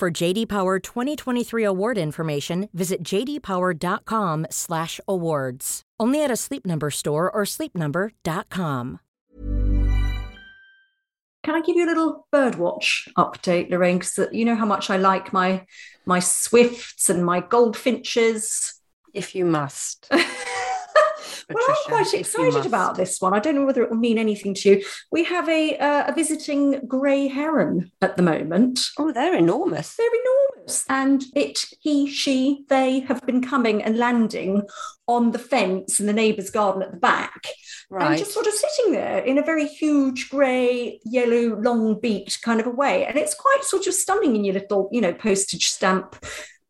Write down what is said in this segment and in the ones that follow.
For JD Power 2023 award information, visit jdpower.com/awards. Only at a Sleep Number store or sleepnumber.com. Can I give you a little birdwatch update, Lorraine? Because uh, you know how much I like my my swifts and my goldfinches. If you must. well, I'm quite excited about this one. I don't know whether it will mean anything to you. We have a uh, a visiting grey heron at the moment. Oh, they're enormous. They're enormous, and it, he, she, they have been coming and landing on the fence in the neighbour's garden at the back, and just sort of sitting there in a very huge grey, yellow, long-beaked kind of a way, and it's quite sort of stunning in your little, you know, postage stamp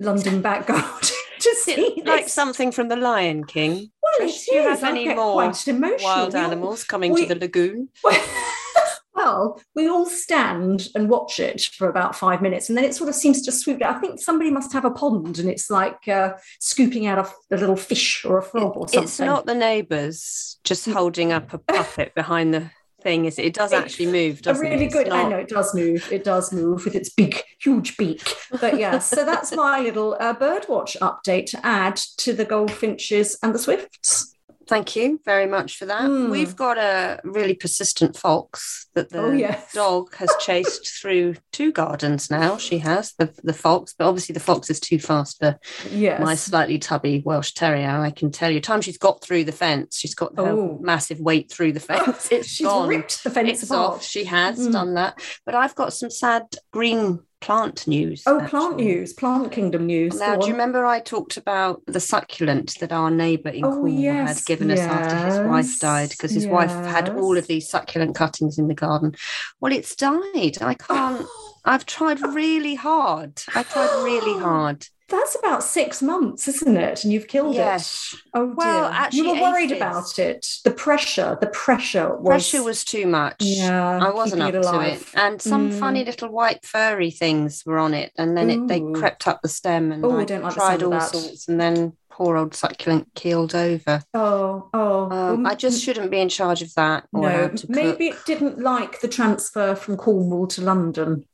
London back garden to see like something from the Lion King. Well, do you have I any more. Wild We all- animals coming we- to the lagoon. well, we all stand and watch it for about five minutes, and then it sort of seems to swoop down. I think somebody must have a pond, and it's like uh, scooping out a, a little fish or a frog or something. It's not the neighbours just holding up a puppet behind the thing, is it? Does actually move, a doesn't really it? Good. I know it does move. It does move with its big, huge beak. But yeah, so that's my little uh, birdwatch update to add to the goldfinches and the swifts. Thank you very much for that. Mm. We've got a really persistent fox that the Oh, yes. dog has chased through two gardens now. She has the, the fox, but obviously the fox is too fast for Yes. my slightly tubby Welsh Terrier. I can tell you, time she's got through the fence, she's got her Oh. massive weight through the fence. It's She's gone. ripped the fence It's apart. off. She has Mm. done that. But I've got some sad green plant news. Oh, plant news, plant kingdom news. Now, do you remember I talked about the succulent that our neighbour in Oh, Cornwall yes, had given us after his wife died? Because his wife had all of these succulent cuttings in the garden. Well, it's died. I can't. I've tried really hard. I tried really hard. That's about six months, isn't it? And you've killed Yes. it. Oh, Well, dear. actually, you were worried about it. The pressure, the pressure was. Pressure was too much. Yeah, I wasn't up it to it. And some Mm. funny little white furry things were on it. And then it, they crept up the stem and Oh, I I don't like tried all sorts. And then poor old succulent keeled over. Oh, oh. Um, I just shouldn't be in charge of that or no. Maybe it didn't like the transfer from Cornwall to London.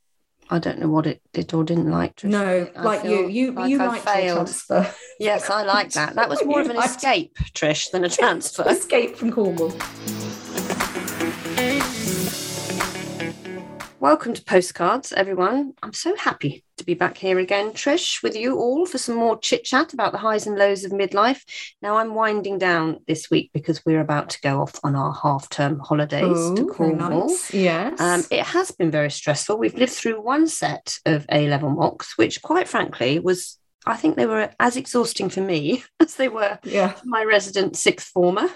I don't know what it did or didn't like. Trish. No, I like you, you, like you your failed. transfer. Yes, I like that. That was more of an escape, Trish, than a transfer. Escape from Cornwall. Welcome to Postcards, everyone. I'm so happy to be back here again, Trish, with you all for some more chit chat about the highs and lows of midlife. Now, I'm winding down this week because we're about to go off on our half term holidays to Oh, very Cornwall. nice. Yes. Um, it has been very stressful. We've lived through one set of A level mocks, which, quite frankly, was I think they were as exhausting for me as they were yeah. for my resident sixth former.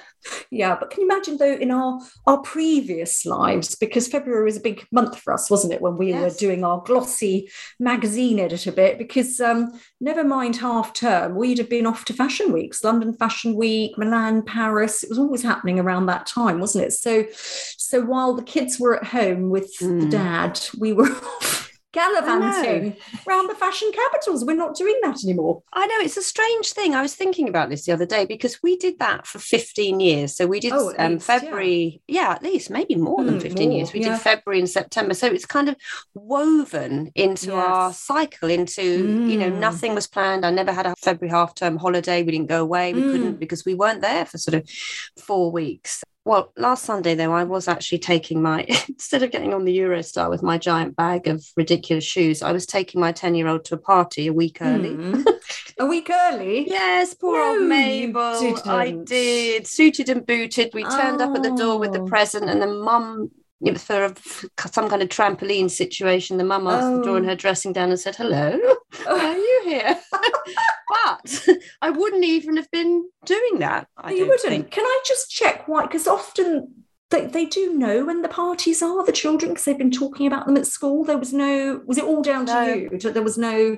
Yeah, but can you imagine though in our our previous lives, because February was a big month for us, wasn't it, when we were doing our glossy magazine editor bit? Because um, never mind half term, we'd have been off to fashion weeks, London Fashion Week, Milan, Paris. It was always happening around that time, wasn't it? So, so while the kids were at home with the Mm. dad, we were off gallivanting around the fashion capitals. We're not doing that anymore. I know it's a strange thing. I was thinking about this the other day because we did that for 15 years. So we did Oh, um, least. February, yeah. at least maybe more than Hmm, 15 years. We yeah. did February and September. So it's kind of woven into our cycle, into, you know, Mm. nothing was planned. I never had a February half term holiday. We didn't go away. We Mm. couldn't because we weren't there for sort of four weeks. Well, last Sunday, though, I was actually taking my, instead of getting on the Eurostar with my giant bag of ridiculous shoes, I was taking my 10 year old to a party a week early. Hmm. a week early. Yes, poor No, old Mabel. I did. Suited and booted. We turned up at the door with the Oh. present, and the mum, for a, some kind of trampoline situation. The mum answered the door in Oh. her dressing gown and said, Hello, why are you here? But I wouldn't even have been doing that. I you wouldn't. think. Can I just check why? Because often they, they do know when the parties are, the children, because they've been talking about them at school. There was no, was it all down No. to you? There was no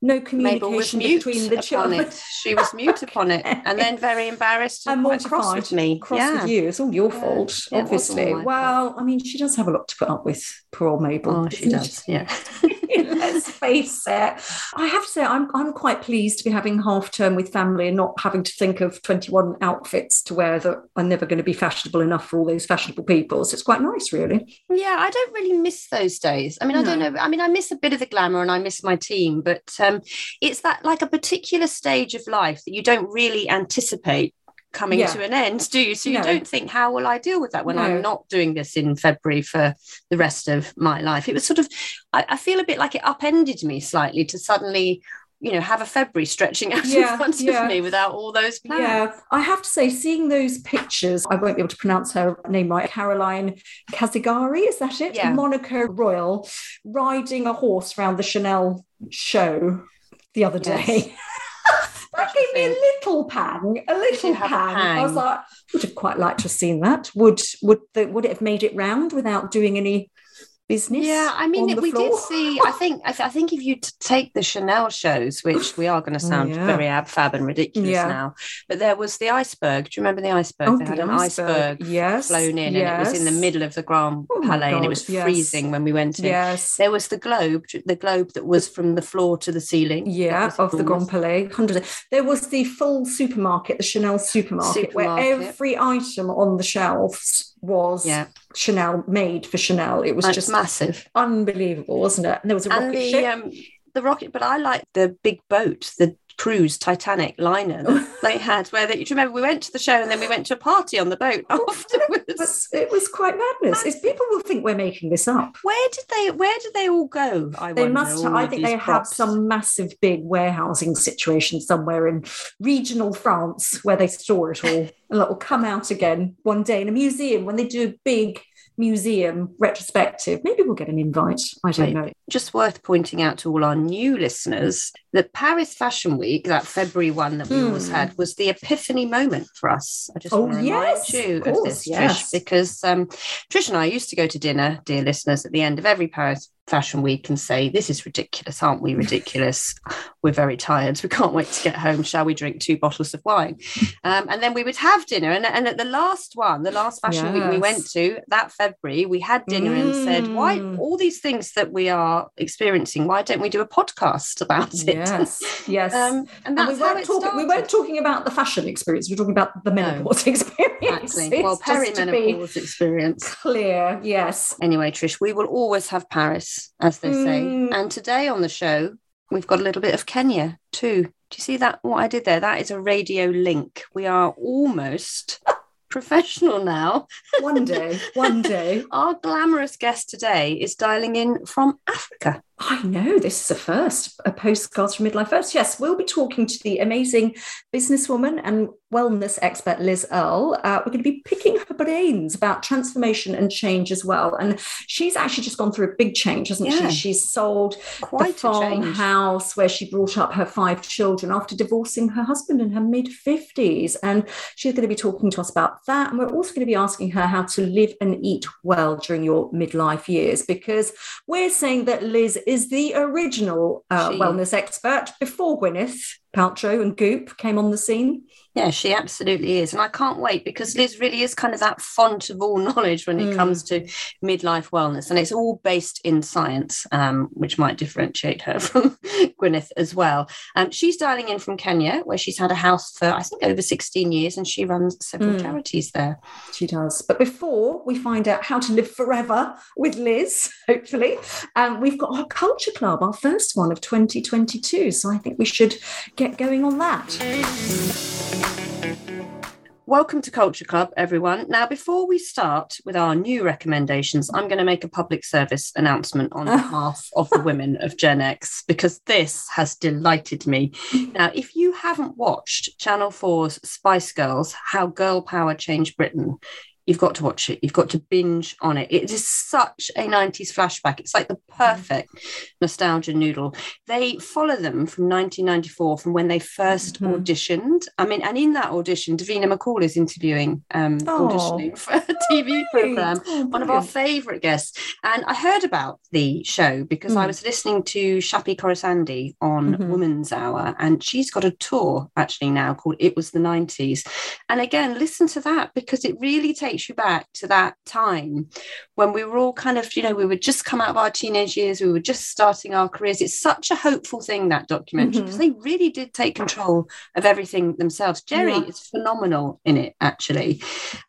no communication between the children. it. She was mute upon it, and then very embarrassed and, And quite cross mortified, with me. Cross yeah. with you. It's all your Yeah. fault, all obviously. Well, I mean, she does have a lot to put up with, poor old Mabel. Oh, she does. Yeah. Let's face it. I have to say, I'm, I'm quite pleased to be having half term with family and not having to think of 21 outfits to wear that are never going to be fashionable enough for all those fashionable people. So it's quite nice, really. Yeah, I don't really miss those days. I mean, I don't know. I mean, I miss a bit of the glamour and I miss my team, but um, Um, it's that like a particular stage of life that you don't really anticipate coming Yeah. to an end, do you? So you No. don't think, how will I deal with that when No. I'm not doing this in February for the rest of my life? It was sort of, I, I feel a bit like it upended me slightly to suddenly, you know, have a February stretching out Yeah, in front yeah. of me without all those plans. Yeah, I have to say, seeing those pictures, I won't be able to pronounce her name right. Caroline Kazigari, is that it? Yeah. Monaco Royal riding a horse around the Chanel show the other Yes. day. that What do you gave me a little pang, a little a pang. I was like, would have quite liked to have seen that. Would would the, would it have made it round without doing any business? Yeah, I mean, the we did see. I think. I, th- I think if you t- take the Chanel shows, which we are going to Oh, sound yeah. very ab fab and ridiculous Yeah. now, but there was the iceberg. Do you remember the iceberg? Oh, they had an iceberg. iceberg Yes, flown in, and it was in the middle of the Grand Oh Palais, and it was yes. freezing when we went in. Yes. There was the globe, the globe that was from the floor to the ceiling. Yeah, of the. Grand Palais. Hundred. There was the full supermarket, the Chanel supermarket, where every item on the shelves was Yeah, Chanel made for Chanel. It was just massive. unbelievable, wasn't it? And there was a rocket the ship. um the rocket but i like the big boat the cruise titanic liner that they had where they, do you remember we went to the show and then we went to a party on the boat it, afterwards was, it was quite madness. It's, people will think we're making this up. where did they where did they all go i They must. all I think they have some massive, big warehousing situation somewhere in regional France where they store it all, and it will come out again one day in a museum when they do a big museum retrospective. Maybe we'll get an invite. I don't know. just worth pointing out to all our new listeners that Paris Fashion Week, that February one that we always Hmm. had, was the epiphany moment for us. I just Oh, want to yes, remind you of of, this, yes. Trish, because um, Trish and I used to go to dinner, dear listeners, at the end of every Paris Fashion Week and say, This is ridiculous, aren't we ridiculous? We're very tired. We can't wait to get home. Shall we drink two bottles of wine? Um, and then we would have dinner. And, and at the last one, the last Fashion Week we went to, that February, we had dinner and said, Why Mm. all these things that we are experiencing, why don't we do a podcast about it? Yes, yes. Um, and and we weren't it talking. We weren't talking about the fashion experience. We We're talking about the menopause experience. Exactly. Well, perimenopause experience. Clear. Yes. Anyway, Trish, we will always have Paris, as they say. Mm. And today on the show, we've got a little bit of Kenya too. Do you see that? What I did there? That is a radio link. We are almost professional now. One day. One day. Our glamorous guest today is dialing in from Africa. I know this is a first, a postcards from midlife first. Yes, we'll be talking to the amazing businesswoman and wellness expert Liz Earle. Uh, we're going to be picking her brains about transformation and change as well. And she's actually just gone through a big change, hasn't Yeah. she? She's sold Quite the farmhouse where she brought up her five children after divorcing her husband in her mid 50s. And she's going to be talking to us about that. And we're also going to be asking her how to live and eat well during your midlife years, because we're saying that Liz is the original uh, wellness expert before Gwyneth Paltrow and Goop came on the scene. Yeah, she absolutely is. And I can't wait because Liz really is kind of that font of all knowledge when it Mm. comes to midlife wellness. And it's all based in science, um, which might differentiate her from Gwyneth as well. Um, she's dialing in from Kenya, where she's had a house for, I think, over 16 years, and she runs several Mm. charities there. She does. But before we find out how to live forever with Liz, hopefully, um, we've got our Culture Club, our first one of 2022. So I think we should get going on that. Welcome to Culture Club, everyone. Now, before we start with our new recommendations, I'm going to make a public service announcement on behalf of the women of Gen X because this has delighted me. Now, if you haven't watched Channel 4's Spice Girls How Girl Power Changed Britain, you've got to watch it. You've got to binge on it. It is such a 90s flashback. It's like the perfect nostalgia noodle. They follow them from 1994, from when they 1st Mhm. auditioned. I mean, and in that audition, Davina McCall is interviewing, um, Oh. auditioning for a TV program Oh, one of our favourite guests. And I heard about the show because I Mm. was listening to Shappi Khorsandi on Mhm. Woman's Hour, and she's got a tour actually now called It Was the 90s. And again, listen to that because it really takes you back to that time when we were all kind of, you know, we would just come out of our teenage years, we were just starting our careers. It's such a hopeful thing, that documentary, Mhm. because they really did take control of everything themselves. Geri Yeah. is phenomenal in it, actually.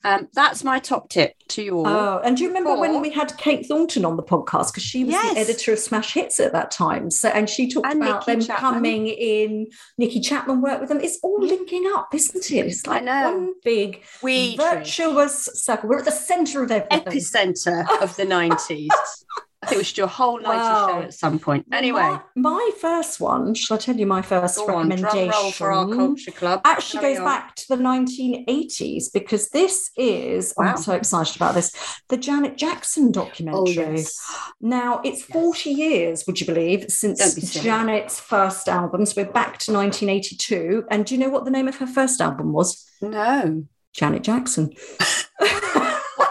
Um, that's my top tip to you all. Oh, and do you remember when we had Kate Thornton on the podcast? Because she was Yes. the editor of Smash Hits at that time. So, and she talked And about Nikki them Chapman. coming in. Nikki Chapman worked with them. It's all linking up, isn't it? It's like one big we virtuous circle. We're at the centre of everything. epicenter of the 90s. I think we should do a whole 90s show at some point. Anyway, my, my first one. Shall I tell you my first go on, recommendation? roll for our culture club. actually Carry goes on. back to the 1980s because this is Wow. I'm so excited about this the Janet Jackson documentary. Oh, yes. Now it's 40 years, would you believe, since be. Janet's first album. So we're back to 1982. And do you know what the name of her first album was? No. Janet Jackson.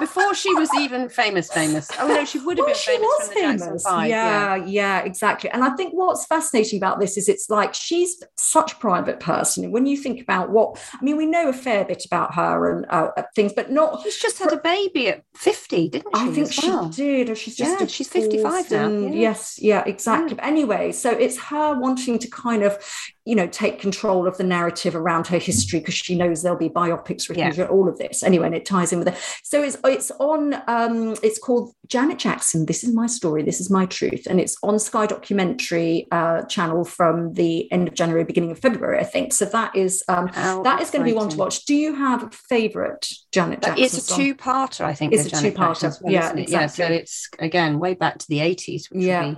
Before she was even famous, famous. Oh, no, she would have Well, been she famous was from the Jackson famous. Five. Yeah, yeah, exactly. And I think what's fascinating about this is it's like she's such a private person. And when you think about what, I mean, we know a fair bit about her and uh, things, but not She's just had a baby at 50, didn't she? I think she well? did, or she's just Yeah, she's 55 now, and yeah. Yes, yeah, exactly. But anyway, so it's her wanting to kind of, you know, take control of the narrative around her history because she knows there'll be biopics written, Yeah. all of this. Anyway, and it ties in with it. So it's it's on. Um, it's called Janet Jackson. This is my story. This is my truth, and it's on Sky Documentary uh, channel from the end of January, beginning of February, I think. So that is um, How that is going to be one to watch. Do you have a favourite Janet Jackson? It's a song? two-parter, I think. It's a Janet two-parter, Jackson yeah, isn't? Yeah, so exactly. it's again way back to the 80s. Which Yeah.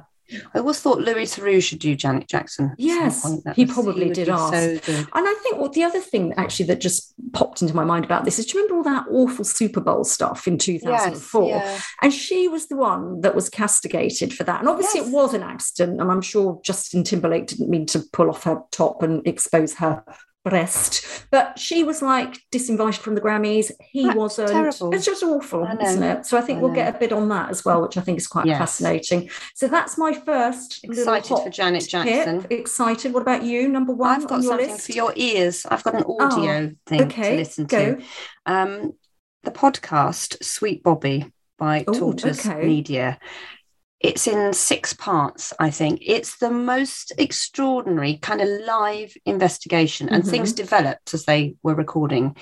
I always thought Louis Theroux should do Janet Jackson. Yes, he probably would did ask. So. And I think what the other thing actually that just popped into my mind about this is do you remember all that awful Super Bowl stuff in 2004? yeah. And she was the one that was castigated for that. And obviously Yes. it was an accident. And I'm sure Justin Timberlake didn't mean to pull off her top and expose her breast. But she was like disinvited from the Grammys. He That's wasn't. terrible. It's just awful, isn't it? So I think I we'll get a bit on that as well, which I think is quite Yes. fascinating. So that's my first Excited for Janet tip. Jackson. Excited. What about you? Number one I've got on your something list? for your ears. I've got an audio thing okay, to listen go. to. Um, the podcast Sweet Bobby by Oh, Tortoise okay. Media. It's in six parts, I think. It's the most extraordinary kind of live investigation, and Mhm. things developed as they were recording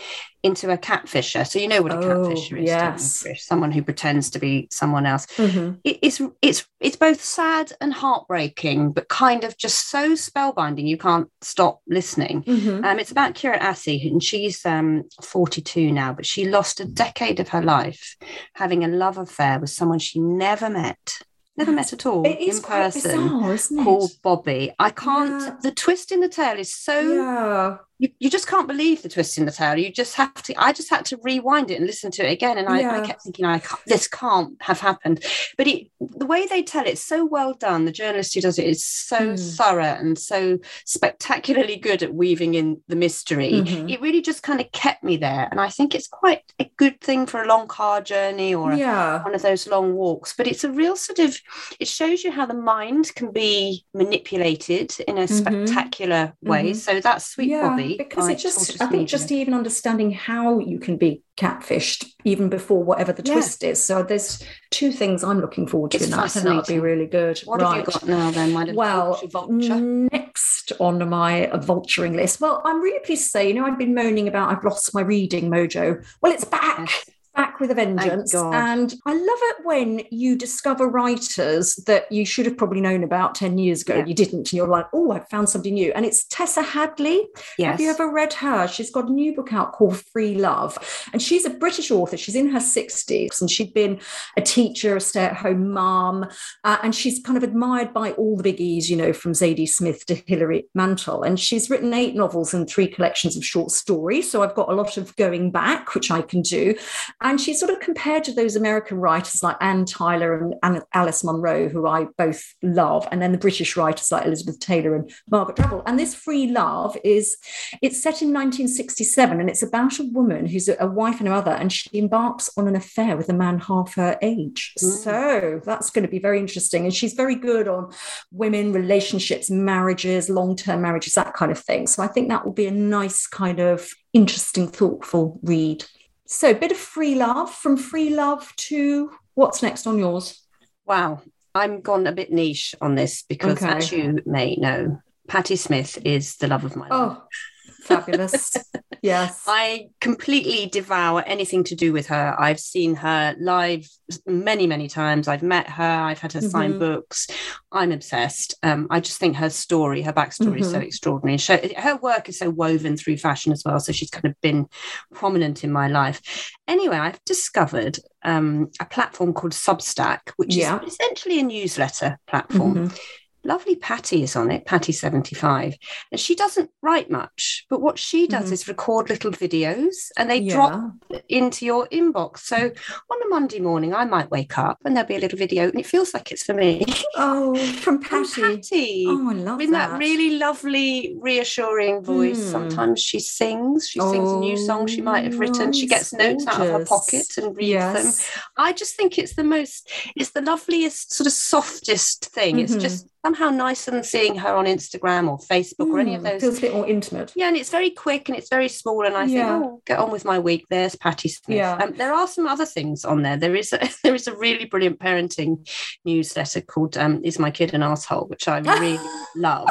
into a catfisher. So you know what a Oh, catfisher is, yes. someone who pretends to be someone else Mhm. it- it's it's it's both sad and heartbreaking, but kind of just so spellbinding you can't stop listening. Mhm. Um, it's about Kirat Assi, and she's um, 42 now, but she lost a decade of her life having a love affair with someone she never met, never met at all It is in person, bizarre, called Bobby. I can't. Yeah. The twist in the tale is so yeah. You, you just can't believe the twist in the tale. You just have to. I just had to rewind it and listen to it again, and I, I kept thinking, I can't, this can't have happened. But it, the way they tell it, so well done. The journalist who does it is so Mm. thorough and so spectacularly good at weaving in the mystery. Mhm. It really just kind of kept me there, and I think it's quite a good thing for a long car journey or a one of those long walks but it's a real sort of it shows you how the mind can be manipulated in a Mhm. spectacular way Mhm. so that's sweet yeah, bobby because by it just Tortoise I think just even understanding how you can be catfished even before whatever the Yeah. twist is. So there's two things I'm looking forward to It's in that. I would be really good. what right. have you got now then my Well, vulture vulture next on my vulturing list. Well, I'm really pleased to say, you know, I've been moaning about I've lost my reading mojo. Well, it's back. Yes. Back with a vengeance. And I love it when you discover writers that you should have probably known about 10 years ago. Yeah. You didn't. And you're like, oh, I found somebody new. And it's Tessa Hadley. yes Have you ever read her? She's got a new book out called Free Love. And she's a British author. She's in her 60s and she'd been a teacher, a stay at home mom. Uh, and she's kind of admired by all the biggies, you know, from Zadie Smith to Hilary Mantel. And she's written eight novels and three collections of short stories. So I've got a lot of going back, which I can do. And she's sort of compared to those American writers like Anne Tyler and, and Alice Munro, who I both love, and then the British writers like Elizabeth Taylor and Margaret Drabble. And this Free Love is it's set in 1967, and it's about a woman who's a, a wife and a mother, and she embarks on an affair with a man half her age. Mm. So that's going to be very interesting. And she's very good on women, relationships, marriages, long-term marriages, that kind of thing. So I think that will be a nice kind of interesting, thoughtful read. So, a bit of free love from free love to what's next on yours? Wow, I'm gone a bit niche on this because, okay. as you may know, Patti Smith is the love of my oh. Fabulous. yes. I completely devour anything to do with her. I've seen her live many, many times. I've met her. I've had her mm-hmm. sign books. I'm obsessed. Um, I just think her story, her backstory mm-hmm. is so mm-hmm. extraordinary. She, her work is so woven through fashion as well. So she's kind of been prominent in my life. Anyway, I've discovered um, a platform called Substack, which yeah. is essentially a newsletter platform. Mm-hmm lovely Patti is on it, Patty75. And she doesn't write much, but what she does mm-hmm. is record little videos and they yeah. drop into your inbox. So on a Monday morning, I might wake up and there'll be a little video and it feels like it's for me. Oh, from Patti. from Patti. Oh, I love With that. that really lovely, reassuring voice. Mm. Sometimes she sings. She oh, sings a new song she might have written. She gets notes gorgeous. out of her pocket and reads yes. them. I just think it's the most, it's the loveliest, sort of softest thing. Mm-hmm. It's just somehow nicer than seeing her on Instagram or Facebook mm, or any of hmm, those. Feels a bit more intimate. Yeah, and it's very quick and it's very small. And I yeah. think, oh, get on with my week. There's Patti Smith. Yeah. Um, there are some other things on there. There is a, there is a really brilliant parenting newsletter called um, "Is My Kid an Asshole," which I really love.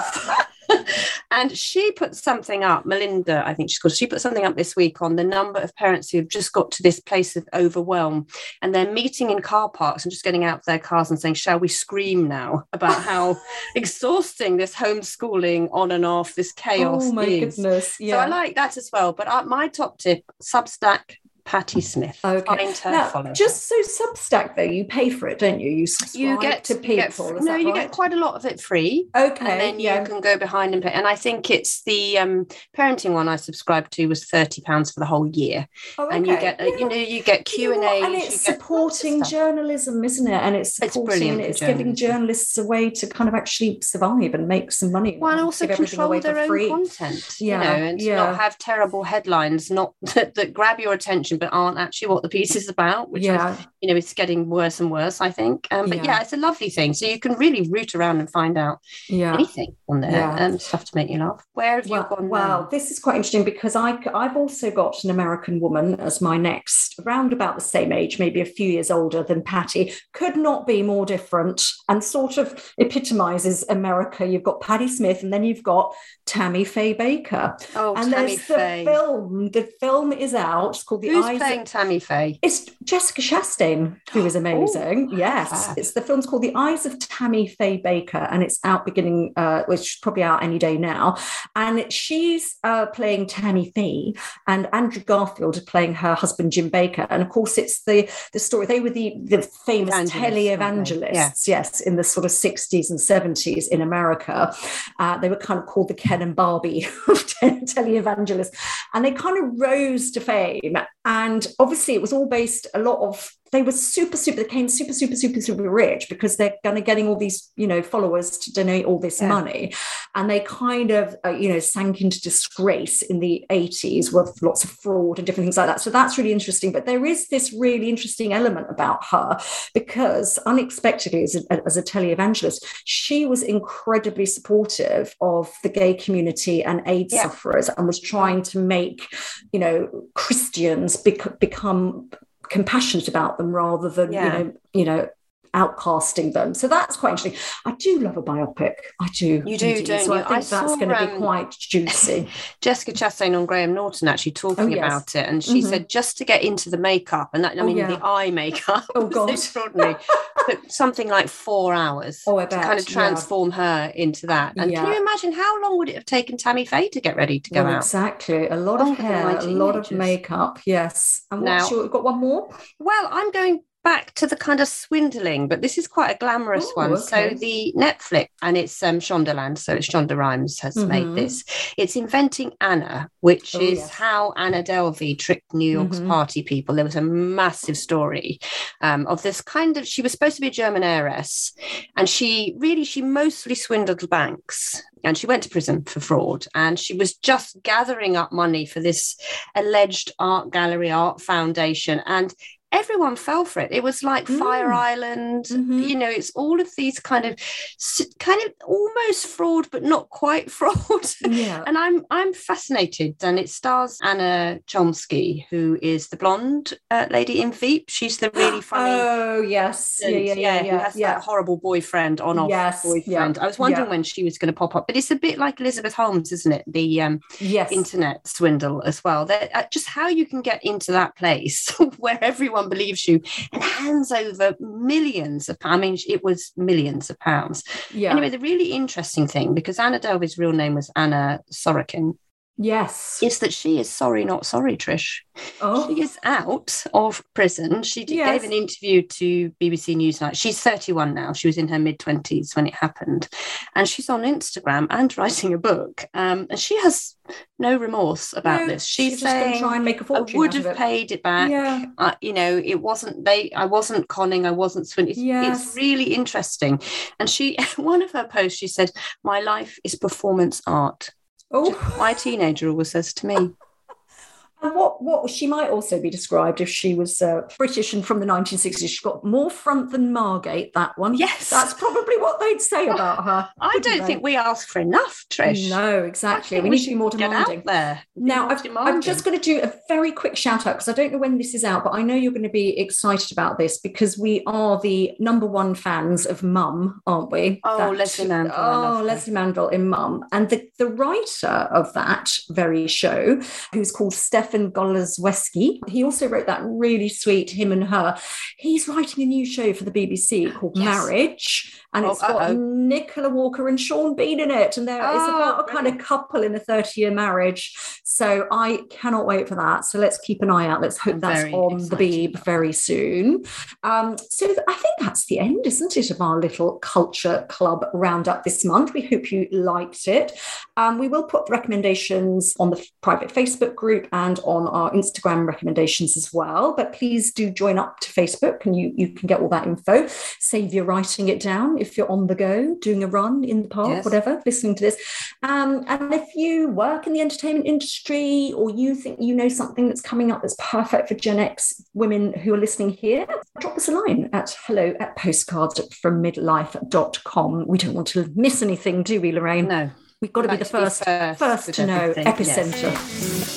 and she put something up, Melinda, I think she's called, she put something up this week on the number of parents who have just got to this place of overwhelm and they're meeting in car parks and just getting out of their cars and saying, Shall we scream now about how exhausting this homeschooling on and off, this chaos oh my is. goodness. Yeah. So I like that as well. But uh, my top tip, Substack Patti Smith. Okay. now, just so Substack though, you pay for it, don't you? You you get to people. Get, no, you right? get quite a lot of it free. Okay, and then yeah. you can go behind and pay. And I think it's the um, parenting one I subscribed to was thirty pounds for the whole year. Oh, okay. And you get uh, yeah. you know you get Q and A, and it's supporting journalism, isn't it? And it's supporting, it's, it's giving journalists a way to kind of actually survive and make some money. Well, and also control their own free. content, yeah, you know, and yeah. not have terrible headlines, not that, that grab your attention but aren't actually what the piece is about, which yeah. is, you know, it's getting worse and worse, I think. Um, but yeah. yeah. it's a lovely thing. So you can really root around and find out yeah. anything on there yeah. and stuff to make you laugh. Where have well, you gone? Well, now? this is quite interesting because I, I've also got an American woman as my next, around about the same age, maybe a few years older than Patti Could not be more different and sort of epitomizes America. You've got Patti Smith and then you've got Tammy Faye Bakker Oh, and Tammy there's Faye. the film. The film is out. It's called The Who's Eyes. Playing Tammy Faye? It's Jessica Chastain, who is amazing. Oh, yes, it's the film's called The Eyes of Tammy Faye Bakker, and it's out beginning, uh, which is probably out any day now. And she's uh, playing Tammy Faye, and Andrew Garfield playing her husband Jim Bakker. And of course, it's the the story. They were the the famous televangelists, yeah. yes, in the sort of sixties and seventies in America. Uh, they were kind of called the Ken and Barbie of televangelists, and they kind of rose to fame. And obviously, it was all based a lot of they were super, super, they came super, super, super, super rich because they're kind of getting all these, you know, followers to donate all this yeah. money. And they kind of, uh, you know, sank into disgrace in the 80s with lots of fraud and different things like that. So that's really interesting. But there is this really interesting element about her because unexpectedly, as a, as a televangelist, she was incredibly supportive of the gay community and AIDS yeah. sufferers and was trying to make, you know, Christians bec- become compassionate about them rather than yeah. you know you know outcasting them. So that's quite interesting. I do love a biopic. I do. You do, don't so you? I think I that's saw, going to um, be quite juicy. Jessica Chastain on Graham Norton actually talking oh, yes. about it, and she mm-hmm. said just to get into the makeup, and that I oh, mean yeah. the eye makeup. Oh God, extraordinary. but something like four hours oh, to kind of transform yeah. her into that. And yeah. can you imagine how long would it have taken Tammy Faye to get ready to go well, out? Exactly, a lot of hair, a lot of makeup. Yes. And what's now, your, got one more? Well, I'm going back to the kind of swindling, but this is quite a glamorous Ooh, one. okay. So the Netflix, and it's um, Shondaland, so it's Shonda Rhimes has Mhm. made this. It's Inventing Anna, which Oh, is yes. how Anna Delvey tricked New York's Mhm. party people. There was a massive story um, of this kind of, she was supposed to be a German heiress, and she really, she mostly swindled banks. And she went to prison for fraud, and she was just gathering up money for this alleged art gallery, art foundation, and everyone fell for it. It was like Fire Mm. Island, Mhm. you know, it's all of these kind of, kind of almost fraud, but not quite fraud. Yeah. and I'm I'm fascinated, and it stars Anna Chlumsky, who is the blonde uh, lady in Veep. She's the really funny. Oh yes. Yeah, yeah, yeah, who yeah. has yeah. that horrible boyfriend on off Yes, yeah. I was wondering yeah. when she was going to pop up, but it's a bit like Elizabeth Holmes, isn't it? The um, Yes. internet swindle as well. That uh, just how you can get into that place where everyone believes you and hands over millions of. Pounds. I mean, it was millions of pounds. yeah. Anyway, the really interesting thing because Anna Delvey's real name was Anna Sorokin yes. is that she is sorry, not sorry, Trish. Oh. She is out of prison. She did, Yes. gave an interview to BBC Newsnight. She's 31 now. She was in her mid 20s when it happened. And she's on Instagram and writing a book. Um, and she has no remorse about No, this. She's, she's just going to saying, try and make a I fortune. would have paid it back. Yeah. Uh, you know, it wasn't they. I wasn't conning. I wasn't swindling. It's, Yes. it's really interesting. And she, one of her posts, she said, "My life is performance art." Oh. My teenager always says to me, what what she might also be described if she was uh, British and from the 1960s. She's got more front than Margate. That one. Yes. that's probably what they'd say about her. "I don't they? think we ask for enough, Trish. No, exactly. think We need to be more get demanding. out there. Now, I've, I'm just going to do a very quick shout out because I don't know when this is out, but I know you're going to be excited about this because we are the number one fans of Mum, aren't we? Oh, Lesley Manville, Oh. Lesley Manville in Mum. And the, the writer of that very show, who's called Stefan Golaszewski, he also wrote that really sweet Him and Her. He's writing a new show for the BBC called Yes. Marriage. And Oh, it's got uh-oh. Nicola Walker and Sean Bean in it. And there it's Oh, about a kind of couple in a 30 year marriage. So I cannot wait for that. So let's keep an eye out. Let's hope I'm that's on the Beeb very soon. Um, so I think that's the end, isn't it, of our little culture club roundup this month. We hope you liked it. Um, we will put recommendations on the private Facebook group and on our Instagram recommendations as well. But please do join up to Facebook and you, you can get all that info. Save your writing it down if you're on the go, doing a run in the park, Yes. whatever, listening to this. Um, and if you work in the entertainment industry or you think you know something that's coming up that's perfect for Gen X women who are listening here, drop us a line at hello at postcardsfrommidlife.com. We don't want to miss anything, do we, Lorraine? no. We've got to be the to be first, first first to know, everything, yes.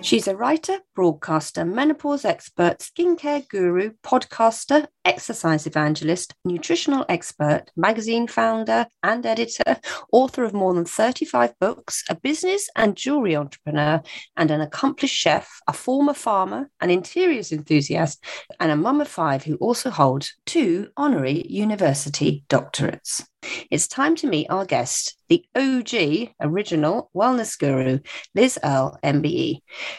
She's a writer, broadcaster, menopause expert, skincare guru, podcaster, exercise evangelist, nutritional expert, magazine founder and editor, author of more than 35 books, a business and jewelry entrepreneur, and an accomplished chef, a former farmer, an interiors enthusiast, and a mum of five who also holds two honorary university doctorates. It's time to meet our guest, the OG original wellness guru, Liz Earle, MBE.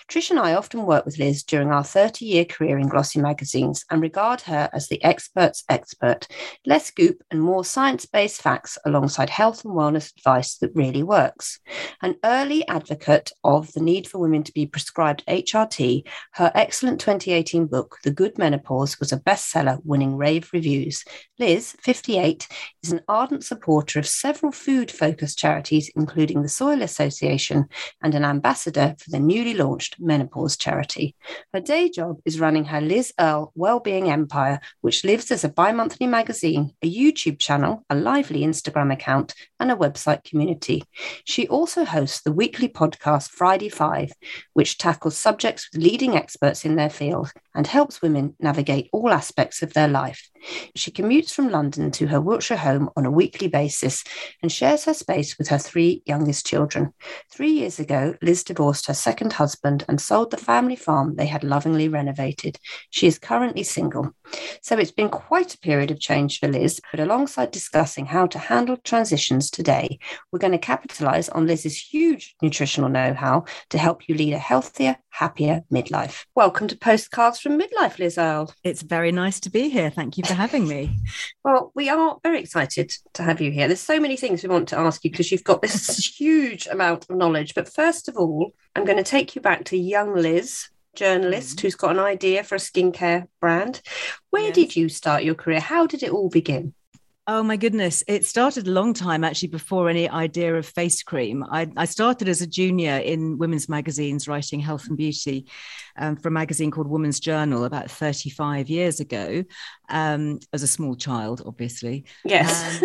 Trish and I often work with Liz during our 30 year career in glossy magazines and regard her as the expert's expert, less goop and more science based facts alongside health and wellness advice that really works. An early advocate of the need for women to be prescribed HRT, her excellent 2018 book, The Good Menopause, was a bestseller, winning rave reviews. Liz, 58, is an ardent supporter of several food focused charities, including the Soil Association, and an ambassador for the newly launched Menopause charity. Her day job is running her Liz Earle Wellbeing Empire, which lives as a bi monthly magazine, a YouTube channel, a lively Instagram account, and a website community. She also hosts the weekly podcast Friday Five, which tackles subjects with leading experts in their field and helps women navigate all aspects of their life. She commutes from London to her Wiltshire home on a weekly basis and shares her space with her three youngest children. Three years ago, Liz divorced her second husband and sold the family farm they had lovingly renovated. She is currently single. So it's been quite a period of change for Liz, but alongside discussing how to handle transitions today, we're going to capitalize on Liz's huge nutritional know how to help you lead a healthier, happier midlife. Welcome to Postcards from Midlife, Liz Earle. It's very nice to be here. Thank you for having me. Well, we are very excited to have you here. There's so many things we want to ask you because you've got this huge amount of knowledge. But first of all, I'm going to take you back to young Liz, journalist mm-hmm. who's got an idea for a skincare brand. Where yes. did you start your career? How did it all begin? Oh my goodness. It started a long time actually before any idea of face cream. I, I started as a junior in women's magazines writing health and beauty um, for a magazine called Woman's Journal about 35 years ago um, as a small child, obviously. Yes.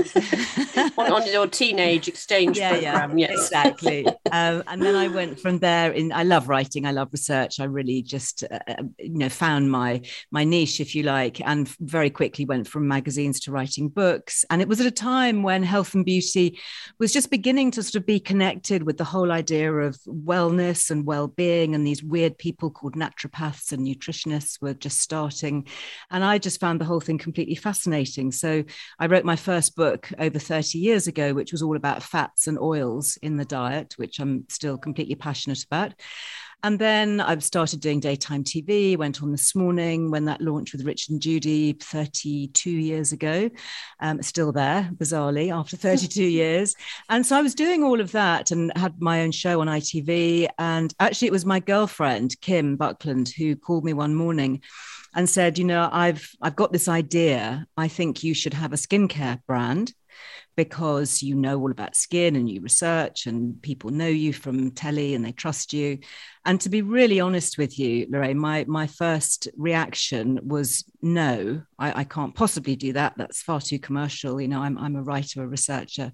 Um, on, on, your teenage exchange yeah, program. Yeah, yes. exactly. Um, and then I went from there in, I love writing. I love research. I really just, uh, uh, you know, found my, my niche, if you like, and very quickly went from magazines to writing books. And it was at a time when health and beauty was just beginning to sort of be connected with the whole idea of wellness and well-being and these weird people called naturopaths and nutritionists were just starting. And I just found the whole thing completely fascinating. So I wrote my first book over 30 years ago, which was all about fats and oils in the diet, which I'm still completely passionate about. And then I've started doing daytime TV, went on this morning when that launched with Richard and Judy 32 years ago. Um, still there, bizarrely, after 32 years. And so I was doing all of that and had my own show on ITV. And actually, it was my girlfriend, Kim Buckland, who called me one morning and said, you know, I've I've got this idea. I think you should have a skincare brand because you know all about skin and you research and people know you from telly and they trust you. And to be really honest with you, Lorraine, my my first reaction was no, I, I can't possibly do that. That's far too commercial. You know, I'm I'm a writer, a researcher.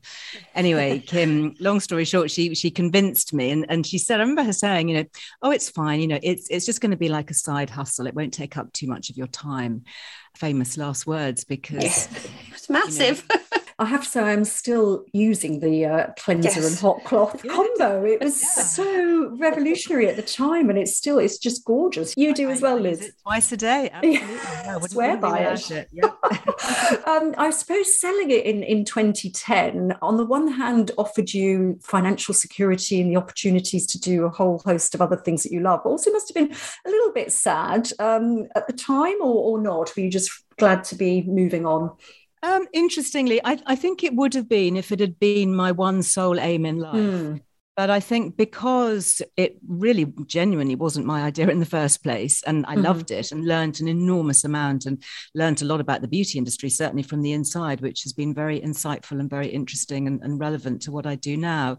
Anyway, Kim, long story short, she she convinced me and, and she said, I remember her saying, you know, oh, it's fine, you know, it's it's just going to be like a side hustle. It won't take up too much of your time. Famous last words because yeah. it's massive. You know, I have to say, I'm still using the uh, cleanser yes. and hot cloth yeah. combo. It was yeah. so revolutionary at the time, and it's still it's just gorgeous. You do I, as well, Liz. twice a day. Absolutely. Yeah. No, swear by it. it. Yeah. um, I suppose selling it in in 2010, on the one hand, offered you financial security and the opportunities to do a whole host of other things that you love. But also, must have been a little bit sad um, at the time, or, or not. Were you just glad to be moving on? Um, interestingly, I, I, think it would have been if it had been my one sole aim in life. Mm. But I think because it really genuinely wasn't my idea in the first place, and I mm-hmm. loved it and learned an enormous amount and learned a lot about the beauty industry, certainly from the inside, which has been very insightful and very interesting and, and relevant to what I do now.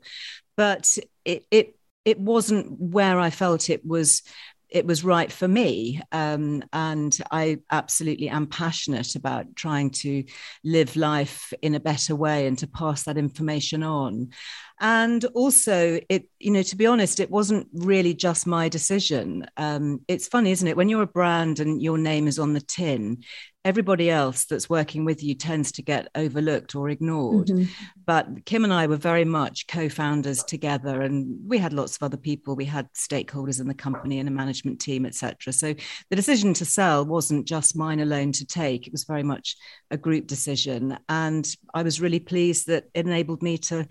But it, it it wasn't where I felt it was it was right for me. Um, and I absolutely am passionate about trying to live life in a better way and to pass that information on. And also, it, you know, to be honest, it wasn't really just my decision. Um, it's funny, isn't it? When you're a brand and your name is on the tin, everybody else that's working with you tends to get overlooked or ignored. Mm-hmm. But Kim and I were very much co founders together, and we had lots of other people. We had stakeholders in the company and a management team, etc. So the decision to sell wasn't just mine alone to take, it was very much a group decision. And I was really pleased that it enabled me to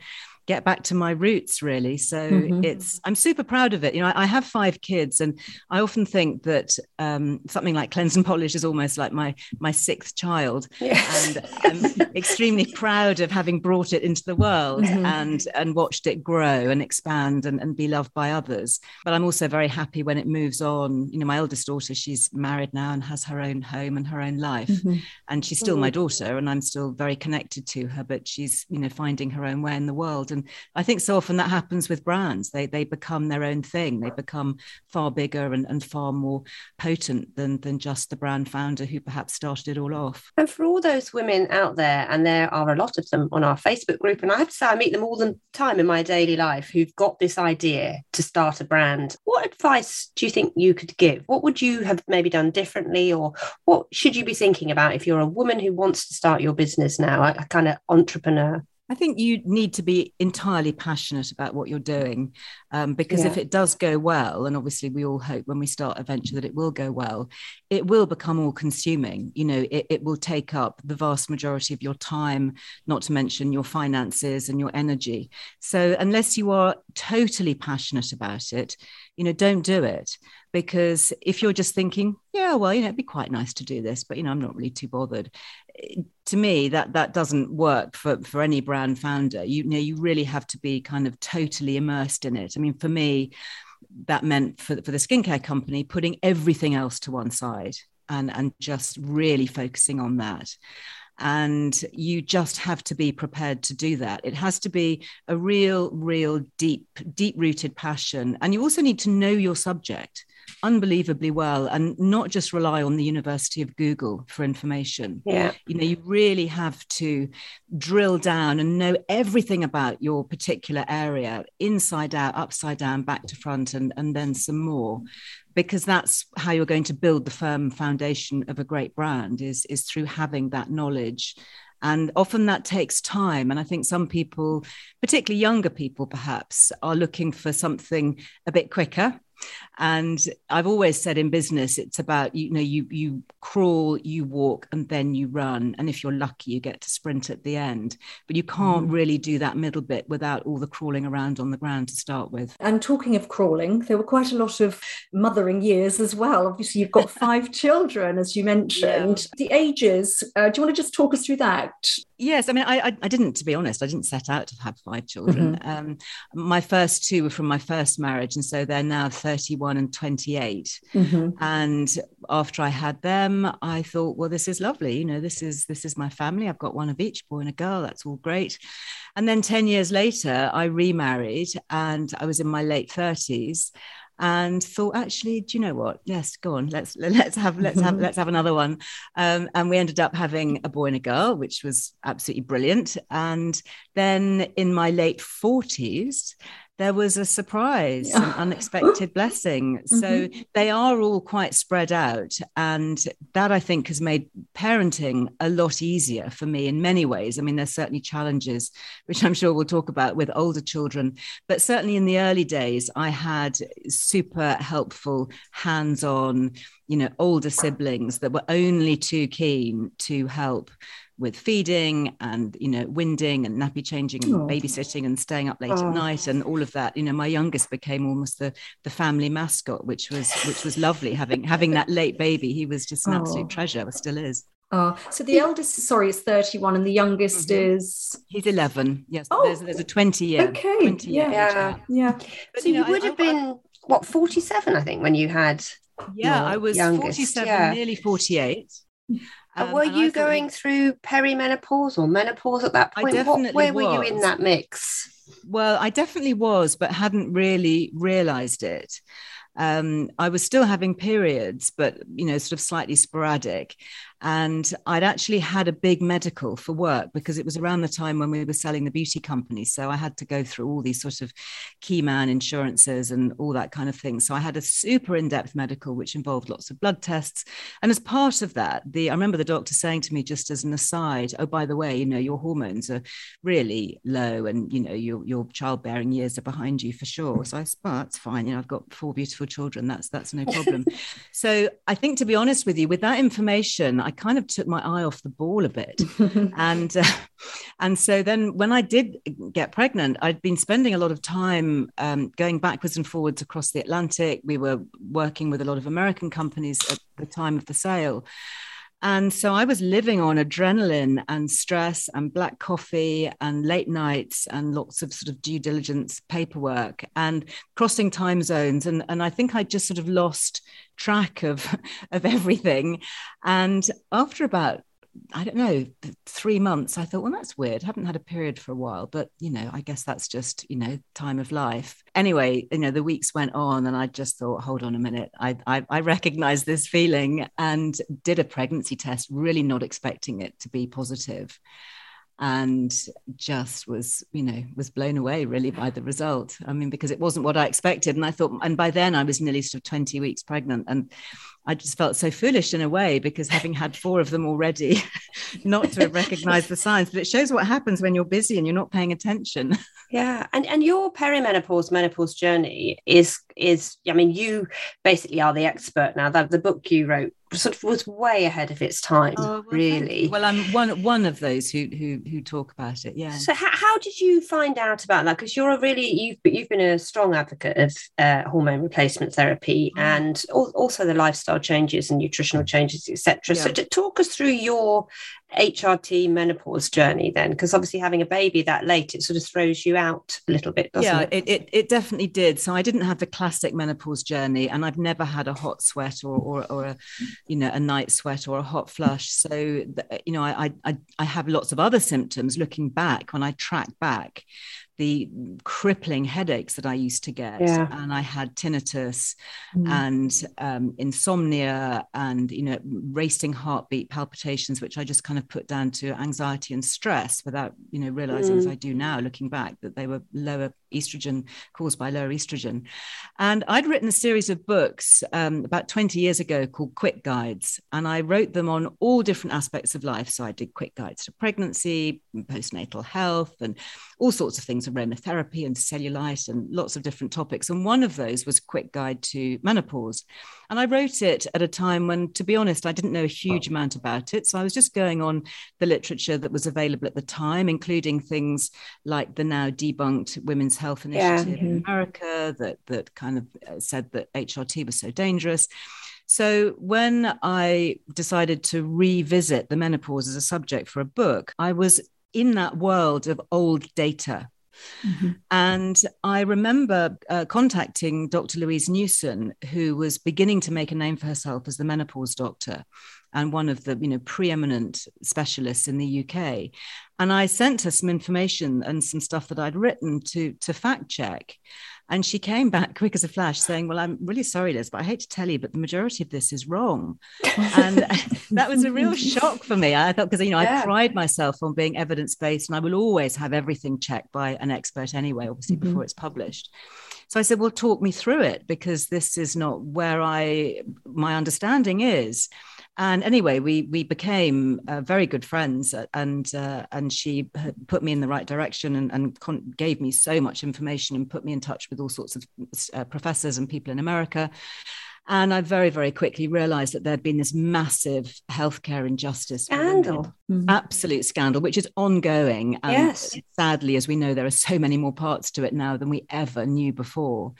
get back to my roots really so mm-hmm. it's i'm super proud of it you know I, I, have five kids and i often think that um, something like cleanse and polish is almost like my my sixth child yes. and i'm extremely proud of having brought it into the world mm-hmm. and and watched it grow and expand and, and be loved by others but i'm also very happy when it moves on you know my eldest daughter she's married now and has her own home and her own life mm-hmm. and she's still my mm. daughter and i'm still very connected to her but she's you know finding her own way in the world and and I think so often that happens with brands. They they become their own thing. They become far bigger and, and far more potent than than just the brand founder who perhaps started it all off. And for all those women out there, and there are a lot of them on our Facebook group, and I have to say I meet them all the time in my daily life who've got this idea to start a brand. What advice do you think you could give? What would you have maybe done differently, or what should you be thinking about if you're a woman who wants to start your business now, a, a kind of entrepreneur? I think you need to be entirely passionate about what you're doing um, because yeah. if it does go well, and obviously we all hope when we start a venture that it will go well, it will become all consuming. You know, it, it will take up the vast majority of your time, not to mention your finances and your energy. So, unless you are totally passionate about it, you know, don't do it because if you're just thinking, yeah, well, you know, it'd be quite nice to do this, but you know, I'm not really too bothered. To me, that that doesn't work for for any brand founder. You, you know, you really have to be kind of totally immersed in it. I mean, for me, that meant for for the skincare company putting everything else to one side and and just really focusing on that. And you just have to be prepared to do that. It has to be a real real deep deep rooted passion. And you also need to know your subject unbelievably well and not just rely on the University of Google for information. Yeah. You know, you really have to drill down and know everything about your particular area, inside out, upside down, back to front, and, and then some more. Because that's how you're going to build the firm foundation of a great brand is, is through having that knowledge and often that takes time. And I think some people, particularly younger people perhaps, are looking for something a bit quicker and I've always said in business, it's about you know you you crawl, you walk, and then you run. And if you're lucky, you get to sprint at the end. But you can't mm. really do that middle bit without all the crawling around on the ground to start with. And talking of crawling, there were quite a lot of mothering years as well. Obviously, you've got five children, as you mentioned. Yeah. The ages. Uh, do you want to just talk us through that? Yes, I mean, I, I, I, didn't, to be honest, I didn't set out to have five children. Mm-hmm. Um, my first two were from my first marriage, and so they're now 31 and 28. Mm-hmm. And after I had them, I thought, well, this is lovely. You know, this is this is my family. I've got one of each, boy and a girl. That's all great. And then 10 years later, I remarried, and I was in my late 30s and thought actually do you know what yes go on let's let's have let's have let's have another one um, and we ended up having a boy and a girl which was absolutely brilliant and then in my late 40s there was a surprise, an unexpected blessing. So mm-hmm. they are all quite spread out. And that I think has made parenting a lot easier for me in many ways. I mean, there's certainly challenges, which I'm sure we'll talk about with older children. But certainly in the early days, I had super helpful, hands on, you know, older siblings that were only too keen to help with feeding and you know winding and nappy changing and oh. babysitting and staying up late oh. at night and all of that you know my youngest became almost the the family mascot which was which was lovely having having that late baby he was just an oh. absolute treasure still is Oh, so the eldest, sorry, is 31 and the youngest mm-hmm. is? He's 11. Yes. Oh, there's, there's a 20 year. Okay. 20 yeah. yeah. Yeah. But, so you, know, you would I, have I, been, what, 47, I think, when you had. Yeah, I was youngest. 47, yeah. nearly 48. Um, were you going through perimenopause or menopause at that point? What, where was. were you in that mix? Well, I definitely was, but hadn't really realized it. Um, I was still having periods, but you know, sort of slightly sporadic. And I'd actually had a big medical for work because it was around the time when we were selling the beauty company. So I had to go through all these sort of key man insurances and all that kind of thing. So I had a super in depth medical, which involved lots of blood tests. And as part of that, the I remember the doctor saying to me, just as an aside, oh, by the way, you know, your hormones are really low and, you know, your, your childbearing years are behind you for sure. So I said, well, that's fine. You know, I've got four beautiful children. That's, that's no problem. so I think, to be honest with you, with that information, I kind of took my eye off the ball a bit. and uh, and so then when I did get pregnant, I'd been spending a lot of time um, going backwards and forwards across the Atlantic. We were working with a lot of American companies at the time of the sale. And so I was living on adrenaline and stress and black coffee and late nights and lots of sort of due diligence paperwork and crossing time zones. And, and I think I just sort of lost track of, of everything. And after about I don't know, three months, I thought, well, that's weird. I haven't had a period for a while, but you know, I guess that's just, you know, time of life. Anyway, you know, the weeks went on and I just thought, hold on a minute. I, I, I recognize this feeling and did a pregnancy test, really not expecting it to be positive and just was you know was blown away really by the result i mean because it wasn't what i expected and i thought and by then i was nearly sort of 20 weeks pregnant and I just felt so foolish in a way because having had four of them already, not to have recognized the signs. But it shows what happens when you're busy and you're not paying attention. Yeah, and and your perimenopause menopause journey is is I mean you basically are the expert now. That the book you wrote sort of was way ahead of its time, oh, well, really. Well, I'm one one of those who who who talk about it. Yeah. So how, how did you find out about that? Because you're a really you've you've been a strong advocate of uh, hormone replacement therapy mm. and also the lifestyle changes and nutritional changes, etc. Yeah. So to talk us through your HRT menopause journey then? Because obviously having a baby that late, it sort of throws you out a little bit, doesn't yeah, it? it? It, it definitely did. So I didn't have the classic menopause journey and I've never had a hot sweat or, or, or a, you know, a night sweat or a hot flush. So, you know, I, I, I have lots of other symptoms looking back when I track back the crippling headaches that I used to get. Yeah. And I had tinnitus mm. and um, insomnia and, you know, racing heartbeat palpitations, which I just kind of put down to anxiety and stress without, you know, realizing mm. as I do now, looking back, that they were lower estrogen caused by lower estrogen. And I'd written a series of books um, about 20 years ago called Quick Guides. And I wrote them on all different aspects of life. So I did quick guides to pregnancy, postnatal health, and all sorts of things aromatherapy and cellulite and lots of different topics. And one of those was Quick Guide to Menopause. And I wrote it at a time when, to be honest, I didn't know a huge amount about it. So I was just going on the literature that was available at the time, including things like the now debunked Women's Health Initiative yeah. in America that, that kind of uh, said that HRT was so dangerous. So, when I decided to revisit the menopause as a subject for a book, I was in that world of old data. Mm-hmm. And I remember uh, contacting Dr. Louise Newson, who was beginning to make a name for herself as the menopause doctor and one of the you know preeminent specialists in the UK. And I sent her some information and some stuff that I'd written to to fact check. And she came back quick as a flash saying, Well, I'm really sorry, Liz, but I hate to tell you, but the majority of this is wrong. and that was a real shock for me. I thought, because, you know, yeah. I pride myself on being evidence based and I will always have everything checked by an expert anyway, obviously, mm-hmm. before it's published. So I said, Well, talk me through it because this is not where I, my understanding is and anyway, we we became uh, very good friends, uh, and uh, and she put me in the right direction and, and con- gave me so much information and put me in touch with all sorts of uh, professors and people in America. And I very, very quickly realized that there'd been this massive healthcare injustice scandal, mm-hmm. absolute scandal, which is ongoing. And yes. sadly, as we know, there are so many more parts to it now than we ever knew before.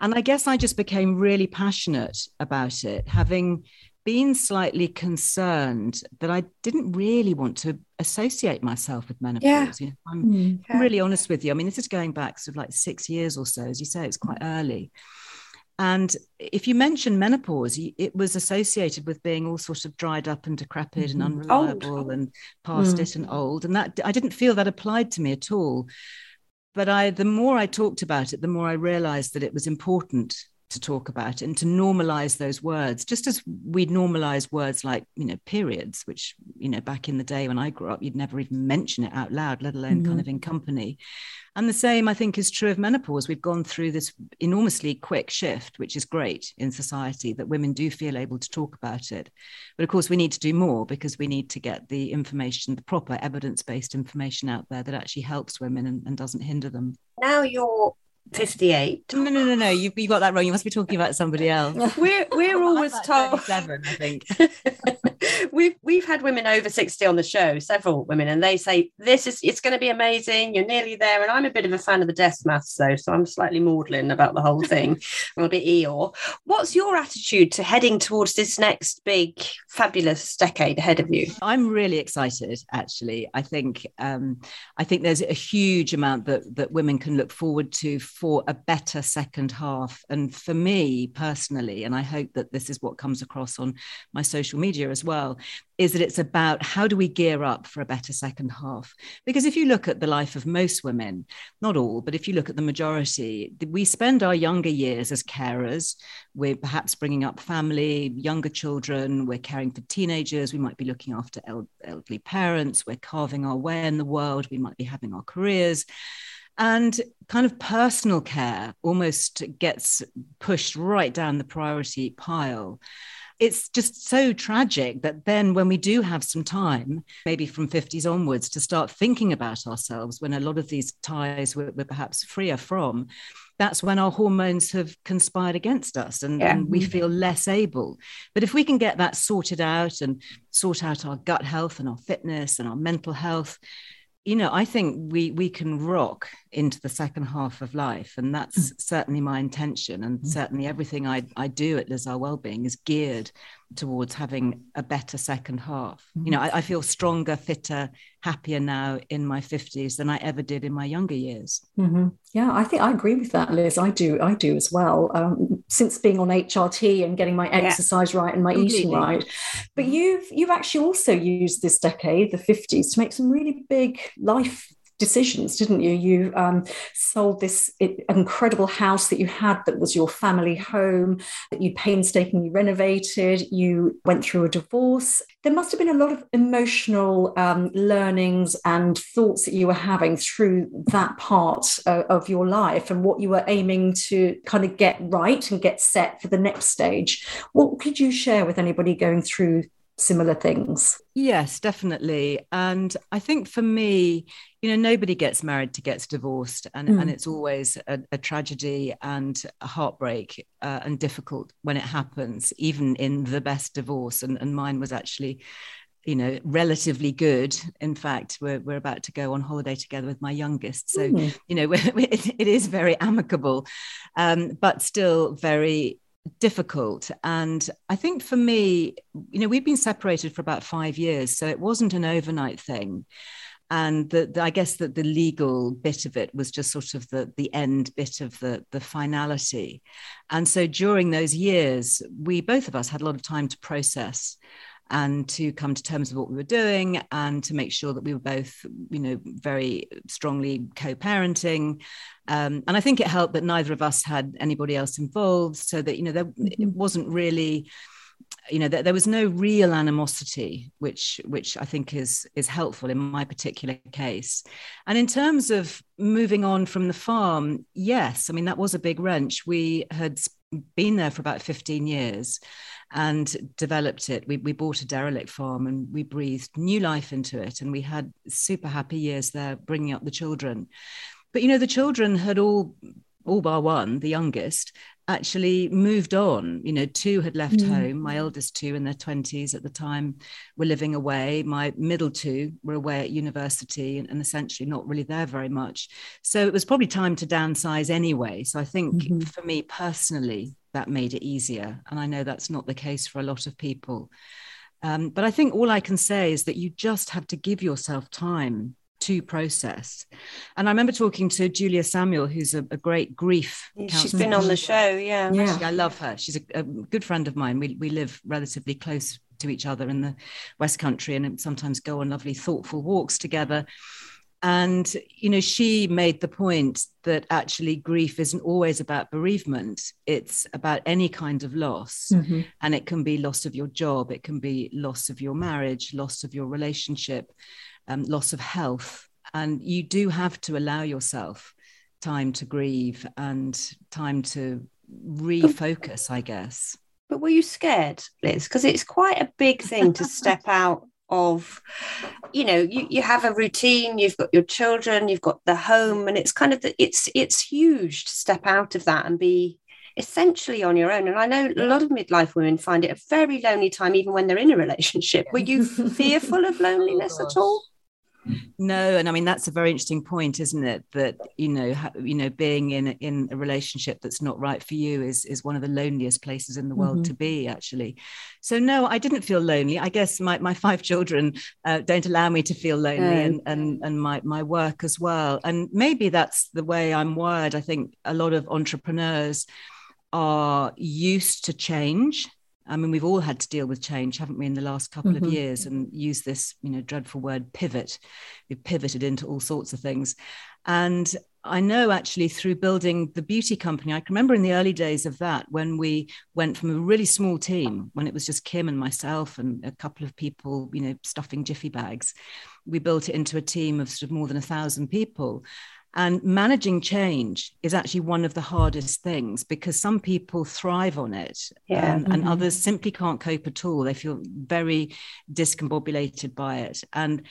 And I guess I just became really passionate about it, having been slightly concerned that I didn't really want to associate myself with menopause. Yeah. You know, I'm mm, yeah. really honest with you. I mean, this is going back sort of like six years or so, as you say, it's quite early. And if you mention menopause, it was associated with being all sort of dried up and decrepit mm-hmm. and unreliable old. and past mm. it and old. And that I didn't feel that applied to me at all. But I, the more I talked about it, the more I realized that it was important to talk about and to normalize those words, just as we'd normalize words like, you know, periods, which, you know, back in the day when I grew up, you'd never even mention it out loud, let alone mm-hmm. kind of in company. And the same, I think, is true of menopause. We've gone through this enormously quick shift, which is great in society that women do feel able to talk about it. But of course, we need to do more because we need to get the information, the proper evidence based information out there that actually helps women and, and doesn't hinder them. Now you're 58. No, no, no, no. You, you got that wrong. You must be talking about somebody else. We're we're always told seven, I think. we've we've had women over 60 on the show, several women, and they say this is it's going to be amazing. You're nearly there. And I'm a bit of a fan of the death maths, though, so I'm slightly maudlin about the whole thing. I'm a bit Eeyore. What's your attitude to heading towards this next big, fabulous decade ahead of you? I'm really excited. Actually, I think um, I think there's a huge amount that that women can look forward to for a better second half. And for me personally, and I hope that this is what comes across on my social media as well, is that it's about how do we gear up for a better second half? Because if you look at the life of most women, not all, but if you look at the majority, we spend our younger years as carers. We're perhaps bringing up family, younger children, we're caring for teenagers, we might be looking after elderly parents, we're carving our way in the world, we might be having our careers. And kind of personal care almost gets pushed right down the priority pile it's just so tragic that then when we do have some time maybe from 50s onwards to start thinking about ourselves when a lot of these ties we're, we're perhaps freer from that's when our hormones have conspired against us and, yeah. and, we mm-hmm. feel less able. But if we can get that sorted out and sort out our gut health and our fitness and our mental health, you know, I think we we can rock into the second half of life, and that's mm. certainly my intention. And mm. certainly everything I I do at Liz Earle Wellbeing is geared towards having a better second half. Mm-hmm. You know, I, I, feel stronger, fitter, happier now in my 50s than I ever did in my younger years. Mm-hmm. Yeah, I think I agree with that, Liz. I do, I do as well. Um, since being on HRT and getting my exercise yeah. right and my Completely. eating right, but you've you've actually also used this decade, the 50s, to make some really big life decisions, didn't you? You um, sold this incredible house that you had that was your family home, that you painstakingly renovated. You went through a divorce. There must have been a lot of emotional um, learnings and thoughts that you were having through that part uh, of your life and what you were aiming to kind of get right and get set for the next stage. What could you share with anybody going through similar things? Yes, definitely. And I think for me, you know, nobody gets married to gets divorced, and, mm. and it's always a, a, tragedy and a heartbreak uh, and difficult when it happens, even in the best divorce. And, and mine was actually you know relatively good in fact we're, we're about to go on holiday together with my youngest so mm. you know it, it is very amicable um, but still very difficult. And I think for me, you know, we've been separated for about five years, so it wasn't an overnight thing. And the, the, I guess that the legal bit of it was just sort of the, the end bit of the, the finality. And so during those years, we both of us had a lot of time to process and to come to terms with what we were doing and to make sure that we were both, you know, very strongly co-parenting. Um, and I think it helped that neither of us had anybody else involved, so that you know there, it mm-hmm. wasn't really you know there, there, was no real animosity which which i think is is helpful in my particular case and in terms of moving on from the farm yes i mean that was a big wrench we had been there for about 15 years and developed it. We, we bought a derelict farm and we breathed new life into it. And we had super happy years there bringing up the children. But, you know, the children had all, all bar one, the youngest, actually moved on. You know, two had left mm. home. My eldest two in their 20s at the time were living away. My middle two were away at university and, and, essentially not really there very much. So it was probably time to downsize anyway. So I think mm-hmm. for me personally, that made it easier. And I know that's not the case for a lot of people. Um, but I think all I can say is that you just have to give yourself time to process. And I remember talking to Julia Samuel, who's a, a great grief. She's been on the show, yeah. yeah. Actually, I love her. She's a, a, good friend of mine. We, we live relatively close to each other in the West Country and sometimes go on lovely, thoughtful walks together. And, you know, she made the point that actually grief isn't always about bereavement, it's about any kind of loss. Mm-hmm. And it can be loss of your job, it can be loss of your marriage, loss of your relationship, um, loss of health. And you do have to allow yourself time to grieve and time to refocus, I guess. But were you scared, Liz? Because it's quite a big thing to step out of you know you, you have a routine you've got your children you've got the home and it's kind of the, it's it's huge to step out of that and be essentially on your own and i know a lot of midlife women find it a very lonely time even when they're in a relationship were you fearful of loneliness oh, at all no, and I mean that's a very interesting point, isn't it? That you know, you know, being in in a relationship that's not right for you is is one of the loneliest places in the world mm-hmm. to be, actually. So no, I didn't feel lonely. I guess my my five children uh, don't allow me to feel lonely, and and and my my work as well. And maybe that's the way I'm wired. I think a lot of entrepreneurs are used to change I mean, we've all had to deal with change, haven't we, in the last couple mm-hmm. of years, and use this, you know, dreadful word pivot. We've pivoted into all sorts of things. And I know actually through building the beauty company, I can remember in the early days of that when we went from a really small team, when it was just Kim and myself and a couple of people, you know, stuffing jiffy bags. We built it into a team of sort of more than a thousand people. And managing change is actually one of the hardest things because some people thrive on it yeah. um, mm-hmm. and others simply can't cope at all. They feel very discombobulated by it. And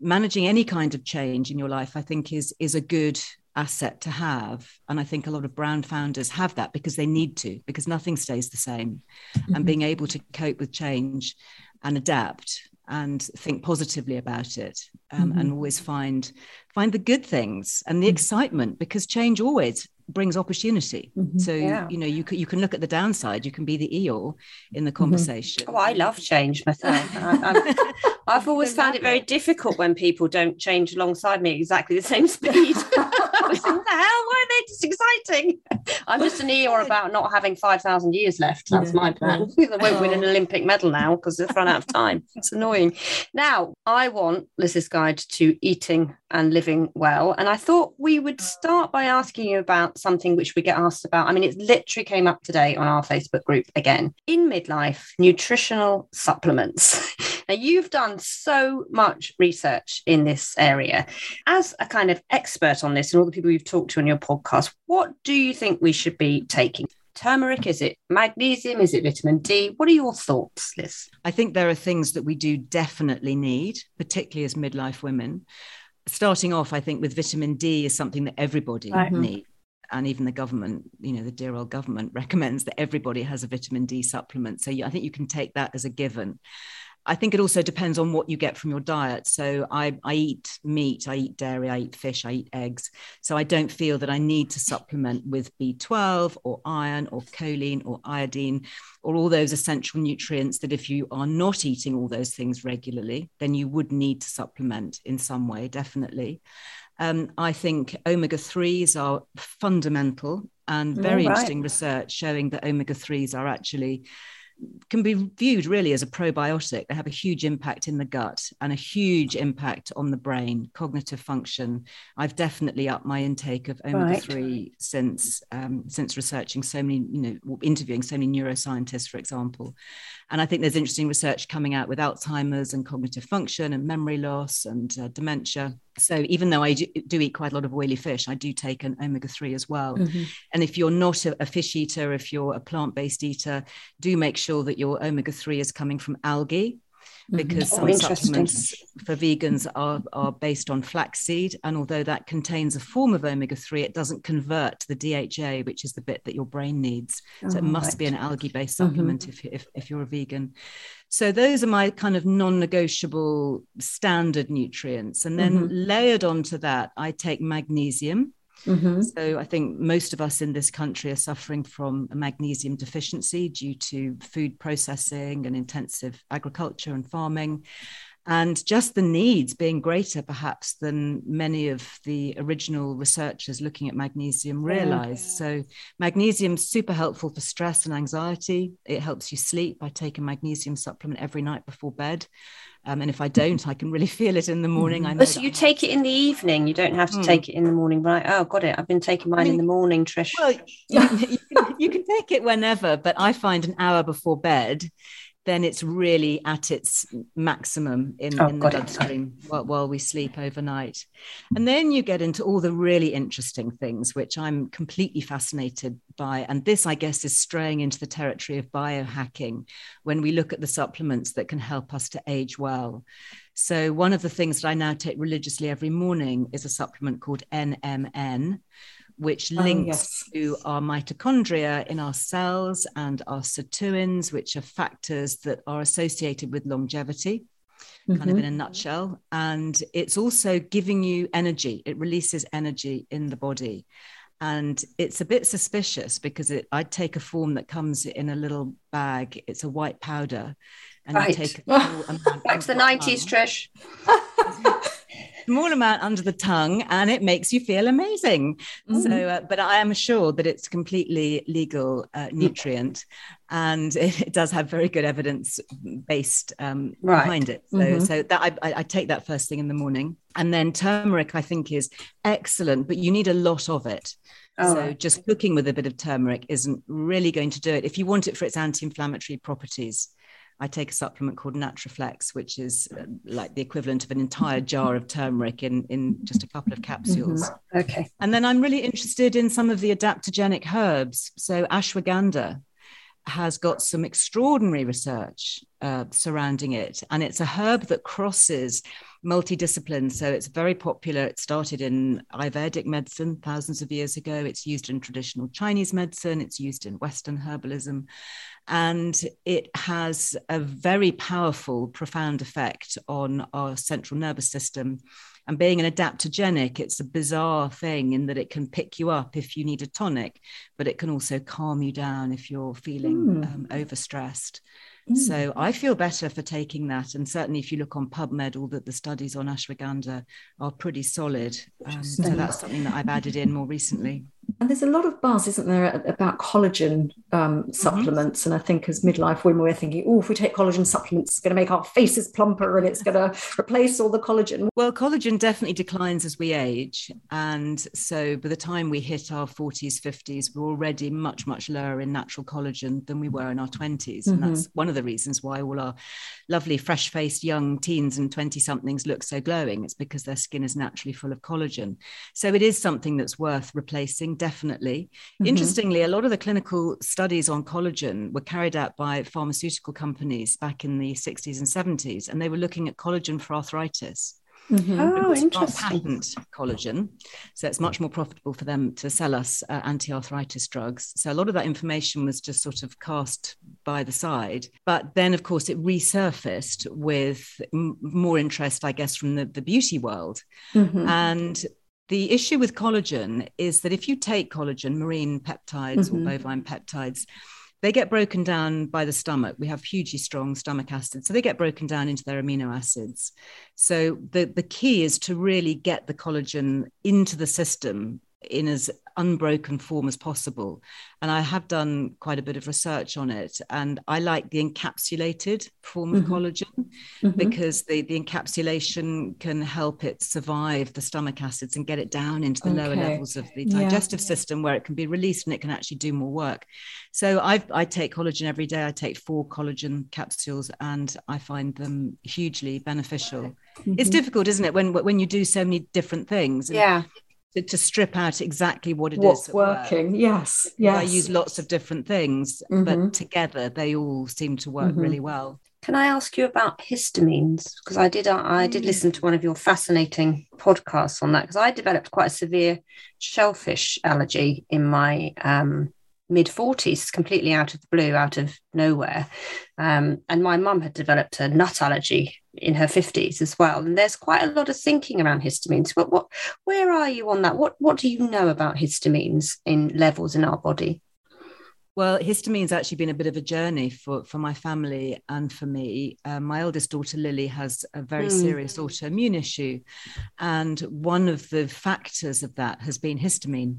managing any kind of change in your life, I think, is, is a good asset to have. And I think a lot of brand founders have that because they need to, because nothing stays the same. Mm-hmm. And being able to cope with change and adapt and think positively about it um, mm-hmm. and always find find the good things and the mm-hmm. excitement because change always brings opportunity mm-hmm. so yeah. you know you can you can look at the downside you can be the Eeyore in the mm-hmm. conversation oh i love change myself I, have always found it very difficult when people don't change alongside me exactly the same speed what the hell were they just exciting i'm just an Eeyore about not having 5000 years left that's yeah. my plan i won't win an oh. olympic medal now because they've run out of time it's annoying now i want liz's guide to eating and living well and i thought we would start by asking you about something which we get asked about. I mean, it literally came up today on our Facebook group again. In midlife, nutritional supplements. now, you've done so much research in this area. As a kind of expert on this and all the people you've talked to on your podcast, what do you think we should be taking? turmeric? Is it magnesium? Is it vitamin D? What are your thoughts, Liz? I think there are things that we do definitely need, particularly as midlife women. Starting off, I think with vitamin D is something that everybody right. Mm-hmm. needs and even the government, you know, the dear old government recommends that everybody has a vitamin D supplement. So I think you can take that as a given. I think it also depends on what you get from your diet. So I, I eat meat, I eat dairy, I eat fish, I eat eggs. So I don't feel that I need to supplement with B12 or iron or choline or iodine or all those essential nutrients that if you are not eating all those things regularly, then you would need to supplement in some way, definitely. Um, I think omega 3s are fundamental and very right. interesting research showing that omega 3s are actually can be viewed really as a probiotic. They have a huge impact in the gut and a huge impact on the brain, cognitive function. I've definitely upped my intake of omega three right. since um, since researching so many, you know, interviewing so many neuroscientists, for example. And I think there's interesting research coming out with Alzheimer's and cognitive function and memory loss and uh, dementia. So even though I do, do, eat quite a lot of oily fish, I do take an omega 3 as well. Mm-hmm. And if you're not a, a, fish eater, if you're a plant based eater, do make sure that your omega 3 is coming from algae because mm-hmm. oh, some supplements for vegans are, are based on flaxseed. And although that contains a form of omega 3, it doesn't convert to the DHA, which is the bit that your brain needs. So oh, it must right. be an algae based mm-hmm. supplement mm-hmm. if, if, if you're a vegan. So those are my kind of non negotiable standard nutrients. And then mm-hmm. layered onto that, I take magnesium. Mm-hmm. So I think most of us in this country are suffering from a magnesium deficiency due to food processing and intensive agriculture and farming. and just the needs being greater perhaps than many of the original researchers looking at magnesium realized. Yeah. So magnesium's super helpful for stress and anxiety. It helps you sleep. I take a magnesium supplement every night before bed. Um, and if I don't, I can really feel it in the morning. I know so you take it in the evening. You don't have to mm. take it in the morning, right? Oh, got it. I've been taking mine I mean, in the morning, Trish. Well, you, you, can, you can take it whenever, but I find an hour before bed then it's really at its maximum in, oh, in the bloodstream while, while, we sleep overnight. And then you get into all the really interesting things, which I'm completely fascinated by. And this, I guess, is straying into the territory of biohacking when we look at the supplements that can help us to age well. So, one of the things that I now take religiously every morning is a supplement called NMN which oh, links oh, yes. to our mitochondria in our cells and our sirtuins, which are factors that are associated with longevity, mm-hmm. kind of mm-hmm. in a nutshell. And it's also giving you energy, it releases energy in the body. And it's a bit suspicious because it, I take a form that comes in a little bag. It's a white powder, and right. I take a Back to the nineties, Trish. small amount under the tongue and it makes you feel amazing. Mm-hmm. So, uh, but I am sure that it's completely legal uh, nutrient and it, it, does have very good evidence based um, right. behind it. So, mm-hmm. so that I, I take that first thing in the morning. And then turmeric, I think, is excellent, but you need a lot of it. Oh. So just cooking with a bit of turmeric isn't really going to do it. If you want it for its anti-inflammatory properties, I take a supplement called Natraflex, which is uh, like the equivalent of an entire jar of turmeric in, in just a couple of capsules. Mm-hmm. Okay. And then I'm really interested in some of the adaptogenic herbs. So ashwagandha has got some extraordinary research uh, surrounding it. And it's a herb that crosses multidiscipline. So it's very popular. It started in Ayurvedic medicine thousands of years ago. It's used in traditional Chinese medicine. It's used in Western herbalism and it has a very powerful, profound effect on our central nervous system. And being an adaptogenic, it's a bizarre thing in that it can pick you up if you need a tonic, but it can also calm you down if you're feeling mm. um, overstressed. So I feel better for taking that. And certainly, if you look on PubMed, all that the studies on ashwagandha are pretty solid. Um, so that's something that I've added in more recently. And there's a lot of buzz, isn't there, about collagen um, mm-hmm. supplements? Mm-hmm. And I think as midlife women, we're thinking, oh, if we take collagen supplements, it's going to make our faces plumper and it's going to replace all the collagen. Well, collagen definitely declines as we age. And so by the time we hit our 40s, 50s, we're already much, much lower in natural collagen than we were in our 20s. Mm-hmm. And that's one of the reasons why all our lovely, fresh faced young teens and 20 somethings look so glowing. It's because their skin is naturally full of collagen. So it is something that's worth replacing definitely. Mm-hmm. Interestingly, a lot of the clinical studies on collagen were carried out by pharmaceutical companies back in the 60s and 70s, and they were looking at collagen for arthritis. Mm-hmm. Oh, interesting. Patent collagen, so it's much more profitable for them to sell us uh, anti-arthritis drugs. So a lot of that information was just sort of cast by the side. But then, of course, it resurfaced with m- more interest, I guess, from the, the beauty world. Mm-hmm. And the issue with collagen is that if you take collagen, marine peptides mm-hmm. or bovine peptides, they get broken down by the stomach. We have hugely strong stomach acids, so they get broken down into their amino acids. So the, the key is to really get the collagen into the system in as unbroken form as possible. And I have done quite a bit of research on it. And I like the encapsulated form of mm-hmm. collagen mm-hmm. because the, the encapsulation can help it survive the stomach acids and get it down into the okay. lower levels of the digestive yeah. system where it can be released and it can actually do more work. So i I take collagen every day. I take four collagen capsules and I find them hugely beneficial. Mm-hmm. It's difficult, isn't it, when when you do so many different things? yeah to, to strip out exactly what it What's is working. Work. Yes, yes. I use lots of different things, mm-hmm. but together they all seem to work mm-hmm. really well. Can I ask you about histamines? Because I did uh, I did mm. listen to one of your fascinating podcasts on that because I developed quite a severe shellfish allergy in my um, mid 40s, completely out of the blue, out of nowhere. Um, and my mum had developed a nut allergy in her 50s as well. And there's quite a lot of thinking around histamines. But what, where are you on that? What, what do you know about histamines in levels in our body? Well, histamine's actually been a bit of a journey for, for my family and for me. Um, my eldest daughter, Lily, has a very mm. serious autoimmune issue. And one of the factors of that has been histamine.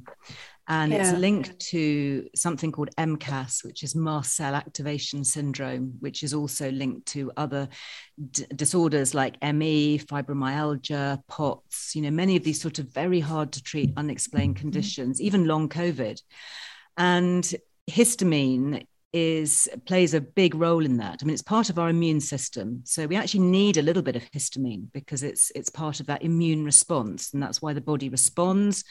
And yeah. it's linked to something called MCAS, which is mast cell activation syndrome, which is also linked to other d- disorders like ME, fibromyalgia, POTS, you know, many of these sort of very hard to treat unexplained mm-hmm. conditions, even long COVID. And histamine is plays a big role in that. I mean, it's part of our immune system, so we actually need a little bit of histamine because it's it's part of that immune response, and that's why the body responds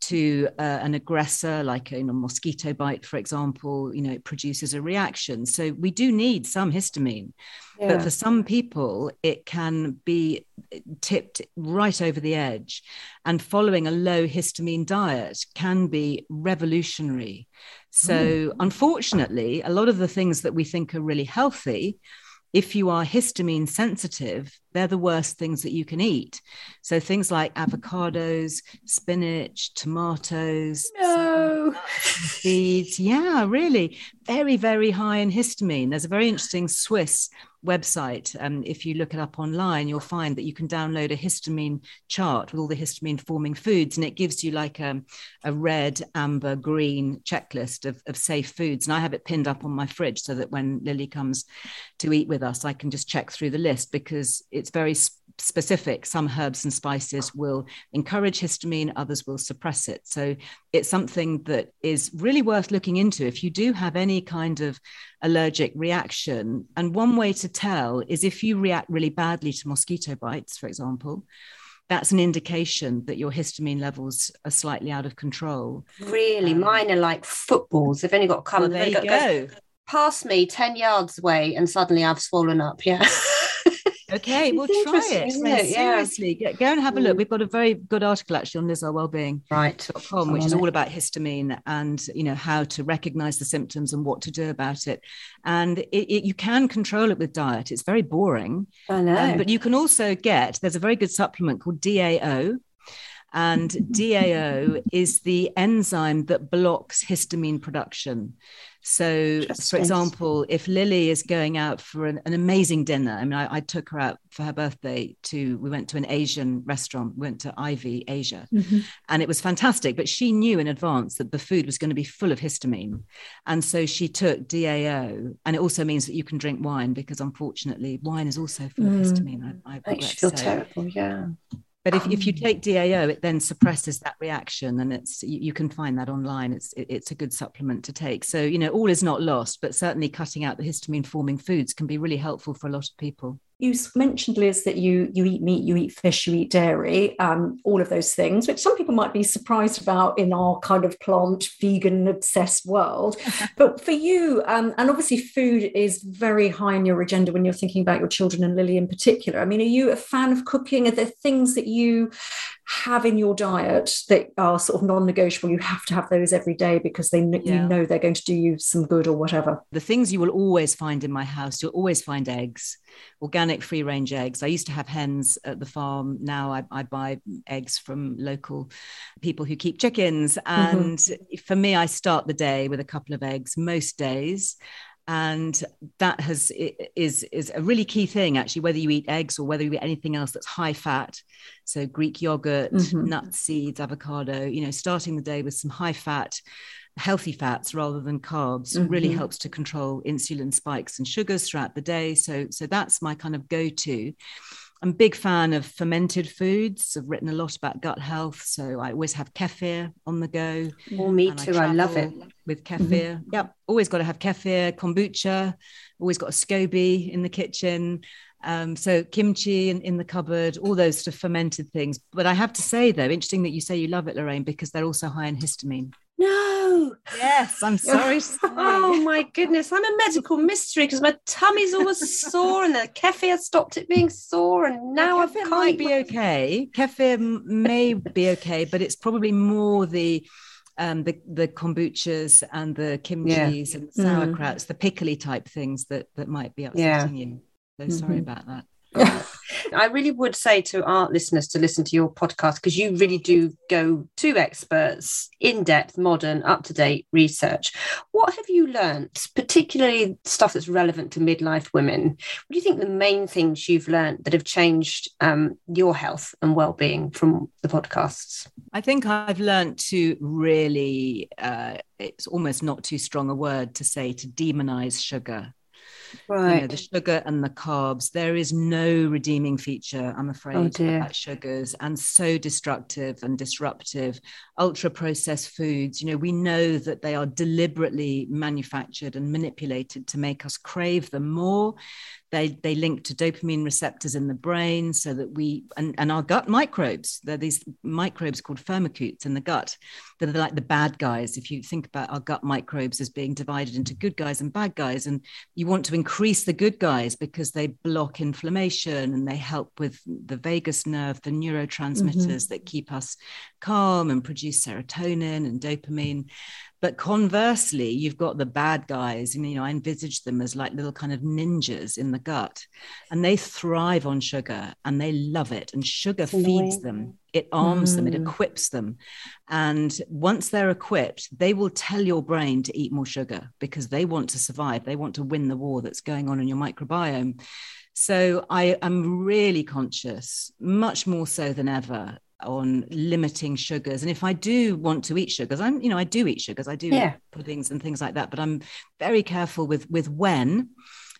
to uh, an aggressor, like a you know, mosquito bite, for example. You know, it produces a reaction. So we do need some histamine, yeah. but for some people, it can be tipped right over the edge, and following a low histamine diet can be revolutionary so, mm. unfortunately, a lot of the things that we think are really healthy, if you are histamine sensitive, they're the worst things that you can eat. So, things like avocados, spinach, tomatoes, no. seeds. Yeah, really. Very, very high in histamine. There's a very interesting Swiss website, um, if you look it up online, you'll find that you can download a histamine chart with all the histamine forming foods, and it gives you like a, a red, amber, green checklist of, of safe foods. And I have it pinned up on my fridge so that when Lily comes to eat with us, I can just check through the list because it's very specific. Some herbs and spices will encourage histamine, others will suppress it. So it's something that is really worth looking into if you do have any kind of allergic reaction. And one way to tell is if you react really badly to mosquito bites, for example. That's an indication that your histamine levels are slightly out of control. Really, um, mine are like footballs. They've only got to come. Well, there you go. Past me, ten yards away, and suddenly I've swollen up. Yeah. Okay, we'll try it. it? Seriously, yeah. go and have a look. Mm. We've got a very good article actually on lizearlewellbeing.com, right. which is all about histamine and you know how to recognize the symptoms and what to do about it. And it, it, you can control it with diet. It's very boring. I know. Um, but you can also get there's a very good supplement called DAO. And DAO is the enzyme that blocks histamine production. So, for example, if Lily is going out for an, an amazing dinner, I mean, I, I, took her out for her birthday to, we went to an Asian restaurant, we went to Ivy Asia, mm-hmm. and it was fantastic. But she knew in advance that the food was going to be full of histamine. And so she took DAO. And it also means that you can drink wine because unfortunately, wine is also full mm. of histamine. I, I Makes you feel terrible. Yeah. But if, if you um, take DAO, it then suppresses that reaction, and it's you, you can find that online. It's it, it's a good supplement to take. So you know, all is not lost, but certainly cutting out the histamine forming foods can be really helpful for a lot of people you mentioned liz that you you eat meat you eat fish you eat dairy um, all of those things which some people might be surprised about in our kind of plant vegan obsessed world. But for you um, and obviously food is very high on your agenda when you're thinking about your children and lily in particular. I mean are you a fan of cooking? Are there things that you have in your diet that are sort of non-negotiable you have to have those every day because they yeah. you know they're going to do you some good or whatever the things you will always find in my house you'll always find eggs organic free range eggs i used to have hens at the farm now i, I buy eggs from local people who keep chickens mm-hmm. and mm-hmm. for me i start the day with a couple of eggs most days and that has is is a really key thing actually whether you eat eggs or whether you eat anything else that's high fat so greek yogurt mm-hmm. nuts seeds avocado you know starting the day with some high fat healthy fats rather than carbs mm-hmm. really helps to control insulin spikes and sugars throughout the day so so that's my kind of go-to I'm a big fan of fermented foods. I've written a lot about gut health, so I always have kefir on the go. Well, me too. I, I, love it with kefir. Mm-hmm. Yep, always got to have kefir, kombucha. Always got a SCOBY in the kitchen. Um, so kimchi in, in the cupboard, all those sort of fermented things. But I have to say, though, interesting that you say you love it, Lorraine, because they're also high in histamine. No. Yes, I'm sorry. oh my goodness, I'm a medical mystery because my tummy's always sore, and the kefir stopped it being sore, and now kefir might be okay. Kefir may be okay, but it's probably more the um, the the kombuchas and the kimchis yeah. and the sauerkrauts, mm. the pickly type things that that might be upsetting yeah. you. So mm-hmm. sorry about that. I really would say to our listeners to listen to your podcast because you really do go to experts, in depth, modern, up to date research. What have you learnt, particularly stuff that's relevant to midlife women? What do you think the main things you've learnt that have changed um, your health and well being from the podcasts? I think I've learnt to really, uh, it's almost not too strong a word to say to demonize sugar Right. You know, the sugar and the carbs. There is no redeeming feature, I'm oh, afraid, oh about sugars and so destructive and disruptive. Ultra processed foods, you know, we know that they are deliberately manufactured and manipulated to make us crave them more. They, they link to dopamine receptors in the brain so that we, and, and our gut microbes, there are these microbes called firmicutes in the gut that are like the bad guys. If you think about our gut microbes as being divided into good guys and bad guys, and you want to increase the good guys because they block inflammation and they help with the vagus nerve, the neurotransmitters mm-hmm. that keep us calm and produce serotonin and dopamine. But conversely, you've got the bad guys, and you know, I envisage them as like little kind of ninjas in the gut, and they thrive on sugar and they love it. And sugar feeds them, it arms mm. them, it mm. equips them. And once they're equipped, they will tell your brain to eat more sugar because they want to survive. They want to win the war that's going on in your microbiome. So I am really conscious, much more so than ever, on limiting sugars. And if I do want to eat sugars, I'm, you know, I do eat sugars. I do yeah. puddings and things like that, but I'm very careful with with when,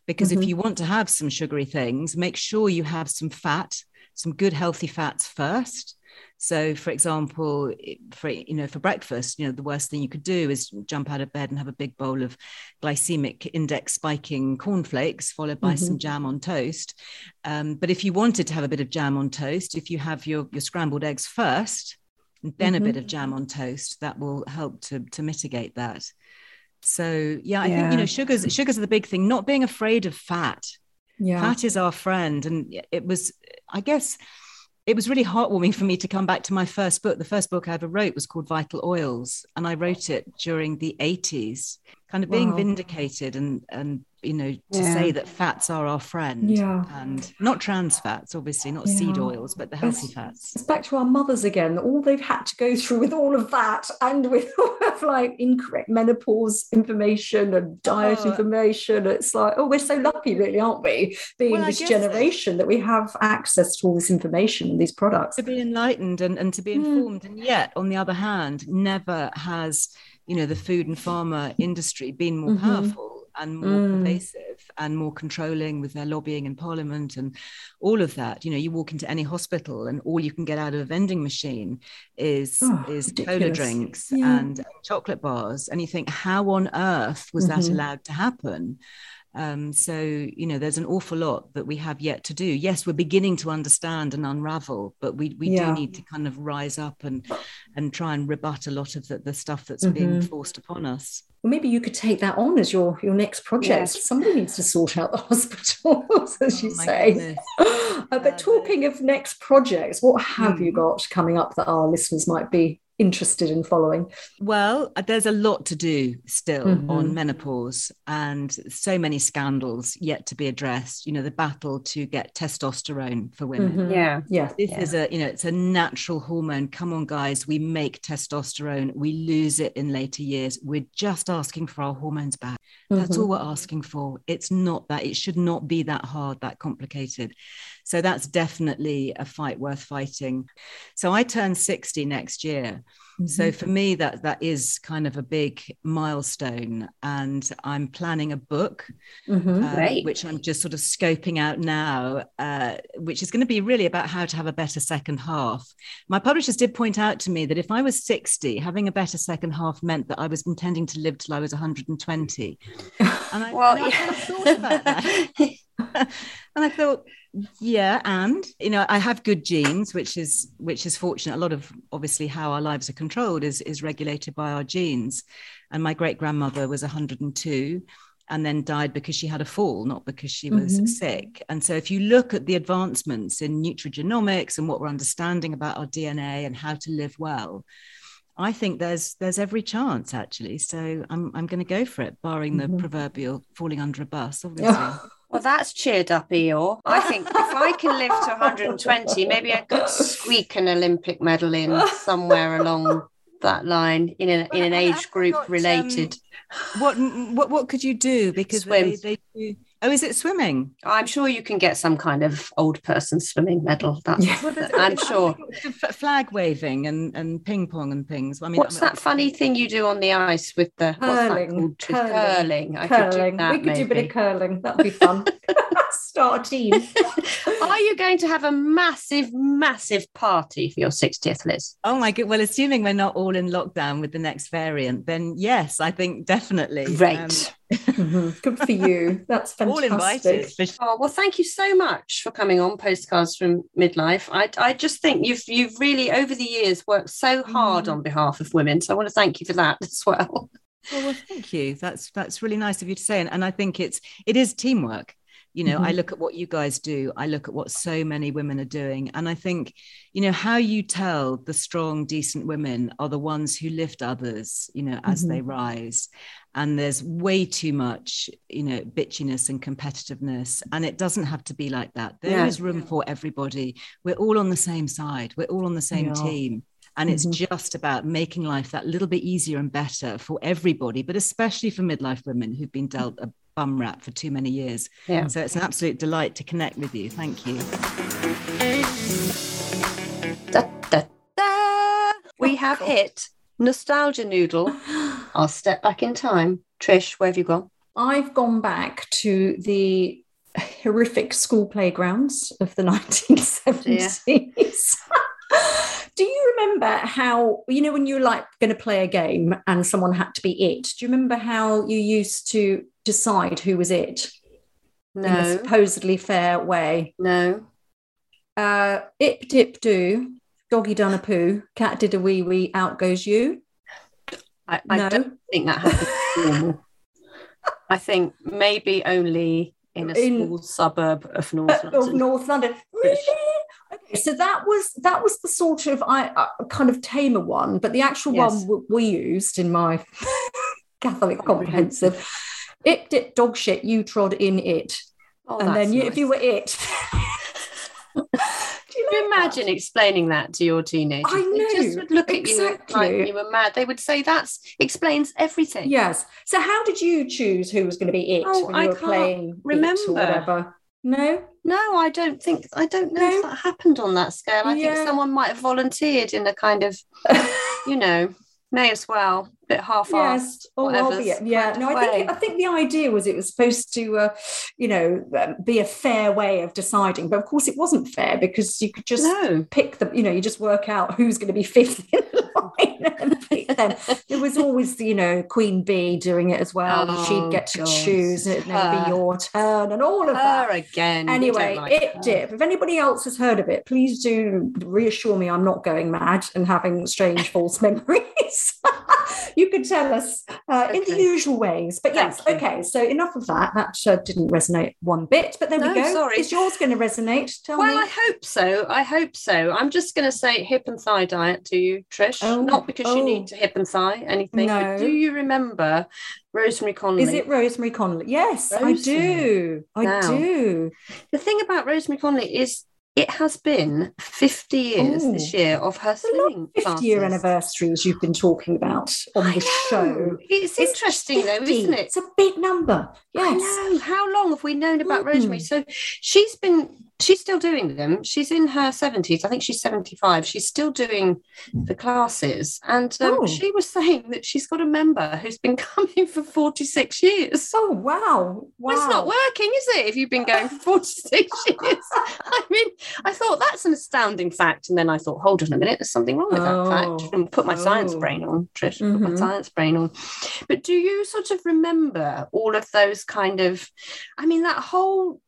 because mm-hmm. if you want to have some sugary things, make sure you have some fat, some good healthy fats first. So, for example, for you know, for breakfast, you know, the worst thing you could do is jump out of bed and have a big bowl of glycemic index spiking cornflakes, followed by mm-hmm. some jam on toast. Um, but if you wanted to have a bit of jam on toast, if you have your your scrambled eggs first, then mm-hmm. a bit of jam on toast, that will help to to mitigate that. So, yeah, I yeah. think you know, sugars sugars are the big thing. Not being afraid of fat. Yeah. Fat is our friend, and it was, I guess it was really heartwarming for me to come back to my first book. The first book I ever wrote was called Vital Oils, and I wrote it during the 80s, kind of being wow. vindicated and and you know to yeah. say that fats are our friend yeah and not trans fats obviously not yeah. seed oils but the healthy it's, fats it's back to our mothers again all they've had to go through with all of that and with all of like incorrect menopause information and diet oh. information it's like oh we're so lucky really aren't we being well, this generation that we have access to all this information and these products to be enlightened and, and to be hmm. informed mm. and yet on the other hand never has you know the food and pharma industry been more mm-hmm. powerful and more mm. pervasive and more controlling with their lobbying in parliament and all of that you know you walk into any hospital and all you can get out of a vending machine is oh, is ridiculous. cola drinks yeah. and chocolate bars and you think how on earth was mm-hmm. that allowed to happen um, so, you know, there's an awful lot that we have yet to do. Yes, we're beginning to understand and unravel, but we, we yeah. do need to kind of rise up and and try and rebut a lot of the, the stuff that's mm-hmm. being forced upon us. Well, maybe you could take that on as your your next project. Yes. Somebody needs to sort out the hospitals, as oh, you say. uh, but talking of next projects, what have mm. you got coming up that our listeners might be interested in following? Well, there's a lot to do still mm-hmm. on menopause and so many scandals yet to be addressed. You know, the battle to get testosterone for women. Mm-hmm. Yeah. Yeah. This yeah. is a, you know, it's a natural hormone. Come on, guys, we make testosterone, we lose it in later years. We're just asking for our hormones back. That's mm-hmm. all we're asking for. It's not that, it should not be that hard, that complicated. So that's definitely a fight worth fighting. So I turn 60 next year. Mm-hmm. So for me, that that is kind of a big milestone, and I'm planning a book, mm-hmm. uh, which I'm just sort of scoping out now, uh, which is going to be really about how to have a better second half. My publishers did point out to me that if I was 60, having a better second half meant that I was intending to live till I was 120. And I, well, and I yeah. kind of thought about that. and I thought, yeah and you know i have good genes which is which is fortunate a lot of obviously how our lives are controlled is is regulated by our genes and my great grandmother was 102 and then died because she had a fall not because she was mm-hmm. sick and so if you look at the advancements in nutrigenomics and what we're understanding about our dna and how to live well I think there's there's every chance actually. So I'm I'm going to go for it, barring the mm-hmm. proverbial falling under a bus, obviously. Well, that's cheered up, Eeyore. I think if I can live to 120, maybe I could squeak an Olympic medal in somewhere along that line in an in an age group got, um, related. What what what could you do? Because Swim. they, they do. Oh, is it swimming? I'm sure you can get some kind of old person swimming medal. That's, Yeah. Well, I'm sure. Flag waving and, and ping pong and things. I mean, What's I mean, that funny thing you do on the ice with the what's that Curling, called? Curling, curling. I could do that. we could do a bit of curling. That would be fun. Start a team. Are you going to have a massive, massive party for your 60th, Liz? Oh my god! Well, assuming we're not all in lockdown with the next variant, then yes, I think definitely. Great. Um, Mhm. Good for you. That's all invited. Oh well, thank you so much for coming on postcards from midlife. I I just think you've you've really over the years worked so hard Mm. on behalf of women. So I want to thank you for that as well. Oh, well, thank you. That's that's really nice of you to say, and, and I think it's it is teamwork. You know, I Mhm. look at what you guys do. I look at what so many women are doing, and I think, you know, how you tell the strong, decent women are the ones who lift others. You know, as they rise, and there's way too much, you know, bitchiness and competitiveness, and it doesn't have to be like that. There is Yeah. room for everybody. We're all on the same side. We're all on the same are. team. And it's mm-hmm. just about making life that little bit easier and better for everybody, but especially for midlife women who've been dealt a bum rap for too many years. Yeah. So it's an absolute delight to connect with you. Thank you. Da, da, da. We oh, have hit nostalgia noodle. I'll step back in time. Trish, where have you gone? I've gone back to the horrific school playgrounds of the 1970s. Do you remember how, you know, when you were like going to play a game and someone had to be it? Do you remember how you used to decide who was it in a No, supposedly fair way? no. Uh, ip dip do, doggy done a poo, cat did a wee wee, out goes you. I, I no. don't think that happens. I think maybe only in a In- small suburb of North of London. North London. Really? Okay, so that was that was the sort of I uh, kind of tamer one, but the actual Yes. one w- we used in my Catholic comprehensive. It did dog shit. You trod in it, Oh, and then you, nice. if you were it. You Can you imagine explaining that to your teenagers? I They just would look at you exactly. like you were mad. They would say that explains everything. Yes. So how did you choose who was going to be it Oh, when I you were can't playing it or remember. whatever? No. No, I don't think I don't know if that happened on that scale. I Yeah. think someone might have volunteered in a kind of, you know, may as well, bit half-assed. yes oh well it. yeah no i think i think the idea was it was supposed to uh, you know um, be a fair way of deciding but of course it wasn't fair because you could just No. pick the you know you just work out who's going to be fifth in line and pick them there was always you know queen bee doing it as well Oh, she'd get to God. choose and it'd never be your turn and all of Her that again. Anyway, like it her. dip. If anybody else has heard of it, please do reassure me I'm not going mad and having strange false memories. You could tell us uh, in the usual ways. But yes, okay. So enough of that. That uh, didn't resonate one bit. But there No, we go. sorry. Is yours going to resonate? Tell Well, me. I hope so. I hope so. I'm just going to say hip and thigh diet to you, Trish. Oh, Not because you oh. need to hip and thigh anything. No. But do you remember Rosemary Conley? Is it Rosemary Connolly? Yes, I do. I Now, do. The thing about Rosemary Conley is it has been 50 years Ooh. this year of her It's slimming of 50 year classes. anniversaries you've been talking about on the show. It's, interesting though, isn't it? It's a big number. Yes. I know. How long have we known about Mm. Rosemary? So she's been, she's still doing them. She's in her 70s. I think she's 75. She's still doing the classes. And um, Oh. she was saying that she's got a member who's been coming for 46 years. Oh wow! Wow! Well, it's not working, is it? If you've been going for 46 years. I mean, I thought that's an astounding fact. And then I thought, hold on a minute, there's something wrong with Oh. that fact. And put my science Oh. brain on, Trish, put my Mhm. science brain on. But do you sort of remember all of those kind of, I mean, that whole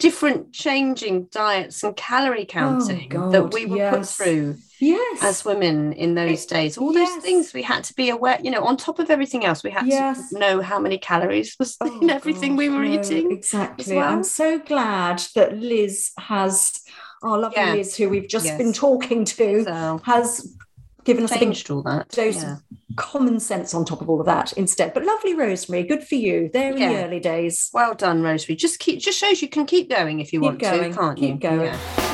different changing diets and calorie oh, counting that Oh, God, we were yes. put through Yes. as women in those days all those things we had to be aware you know on top of everything else we had Yes. to know how many calories was Oh, in everything we were no, eating Exactly. well. I'm so glad that Liz has our lovely Yeah. Liz, who we've just Yes. been talking to, so has given us changed a all that. dose Yeah. of common sense on top of all of that instead. But lovely, Rosemary, good for you. There in the early days. Well done, Rosemary. Just keep just shows you can keep going if you Keep want going, to, can't keep you? going. Yeah.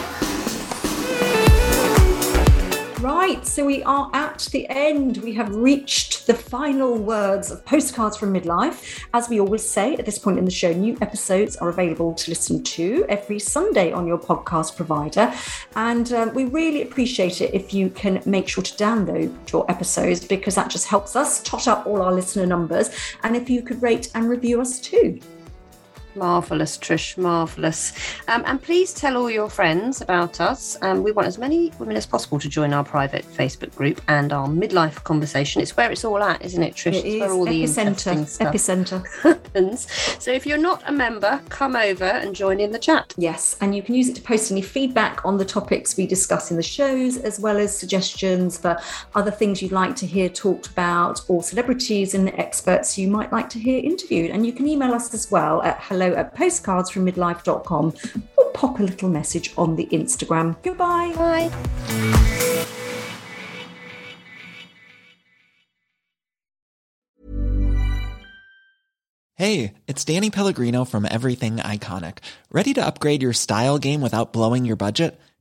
Right, so we are at the end. We have reached the final words of Postcards from Midlife. As we always say at this point in the show, new episodes are available to listen to every Sunday on your podcast provider. And um, we really appreciate it if you can make sure to download your episodes because that just helps us tot up all our listener numbers. And if you could rate and review us too. Marvelous, Trish, marvelous. Um, and please tell all your friends about us. Um, we want as many women as possible to join our private Facebook group and our midlife conversation. It's where it's all at, isn't it, Trish? It it's is where all the epicenter. stuff Epicenter. happens. So if you're not a member, come over and join in the chat. Yes, and you can use it to post any feedback on the topics we discuss in the shows, as well as suggestions for other things you'd like to hear talked about, or celebrities and experts you might like to hear interviewed. And you can email us as well at hello at postcardsfrommidlife.com or pop a little message on the Instagram. Goodbye. Bye. Hey, it's Danny Pellegrino from Everything Iconic. Ready to upgrade your style game without blowing your budget?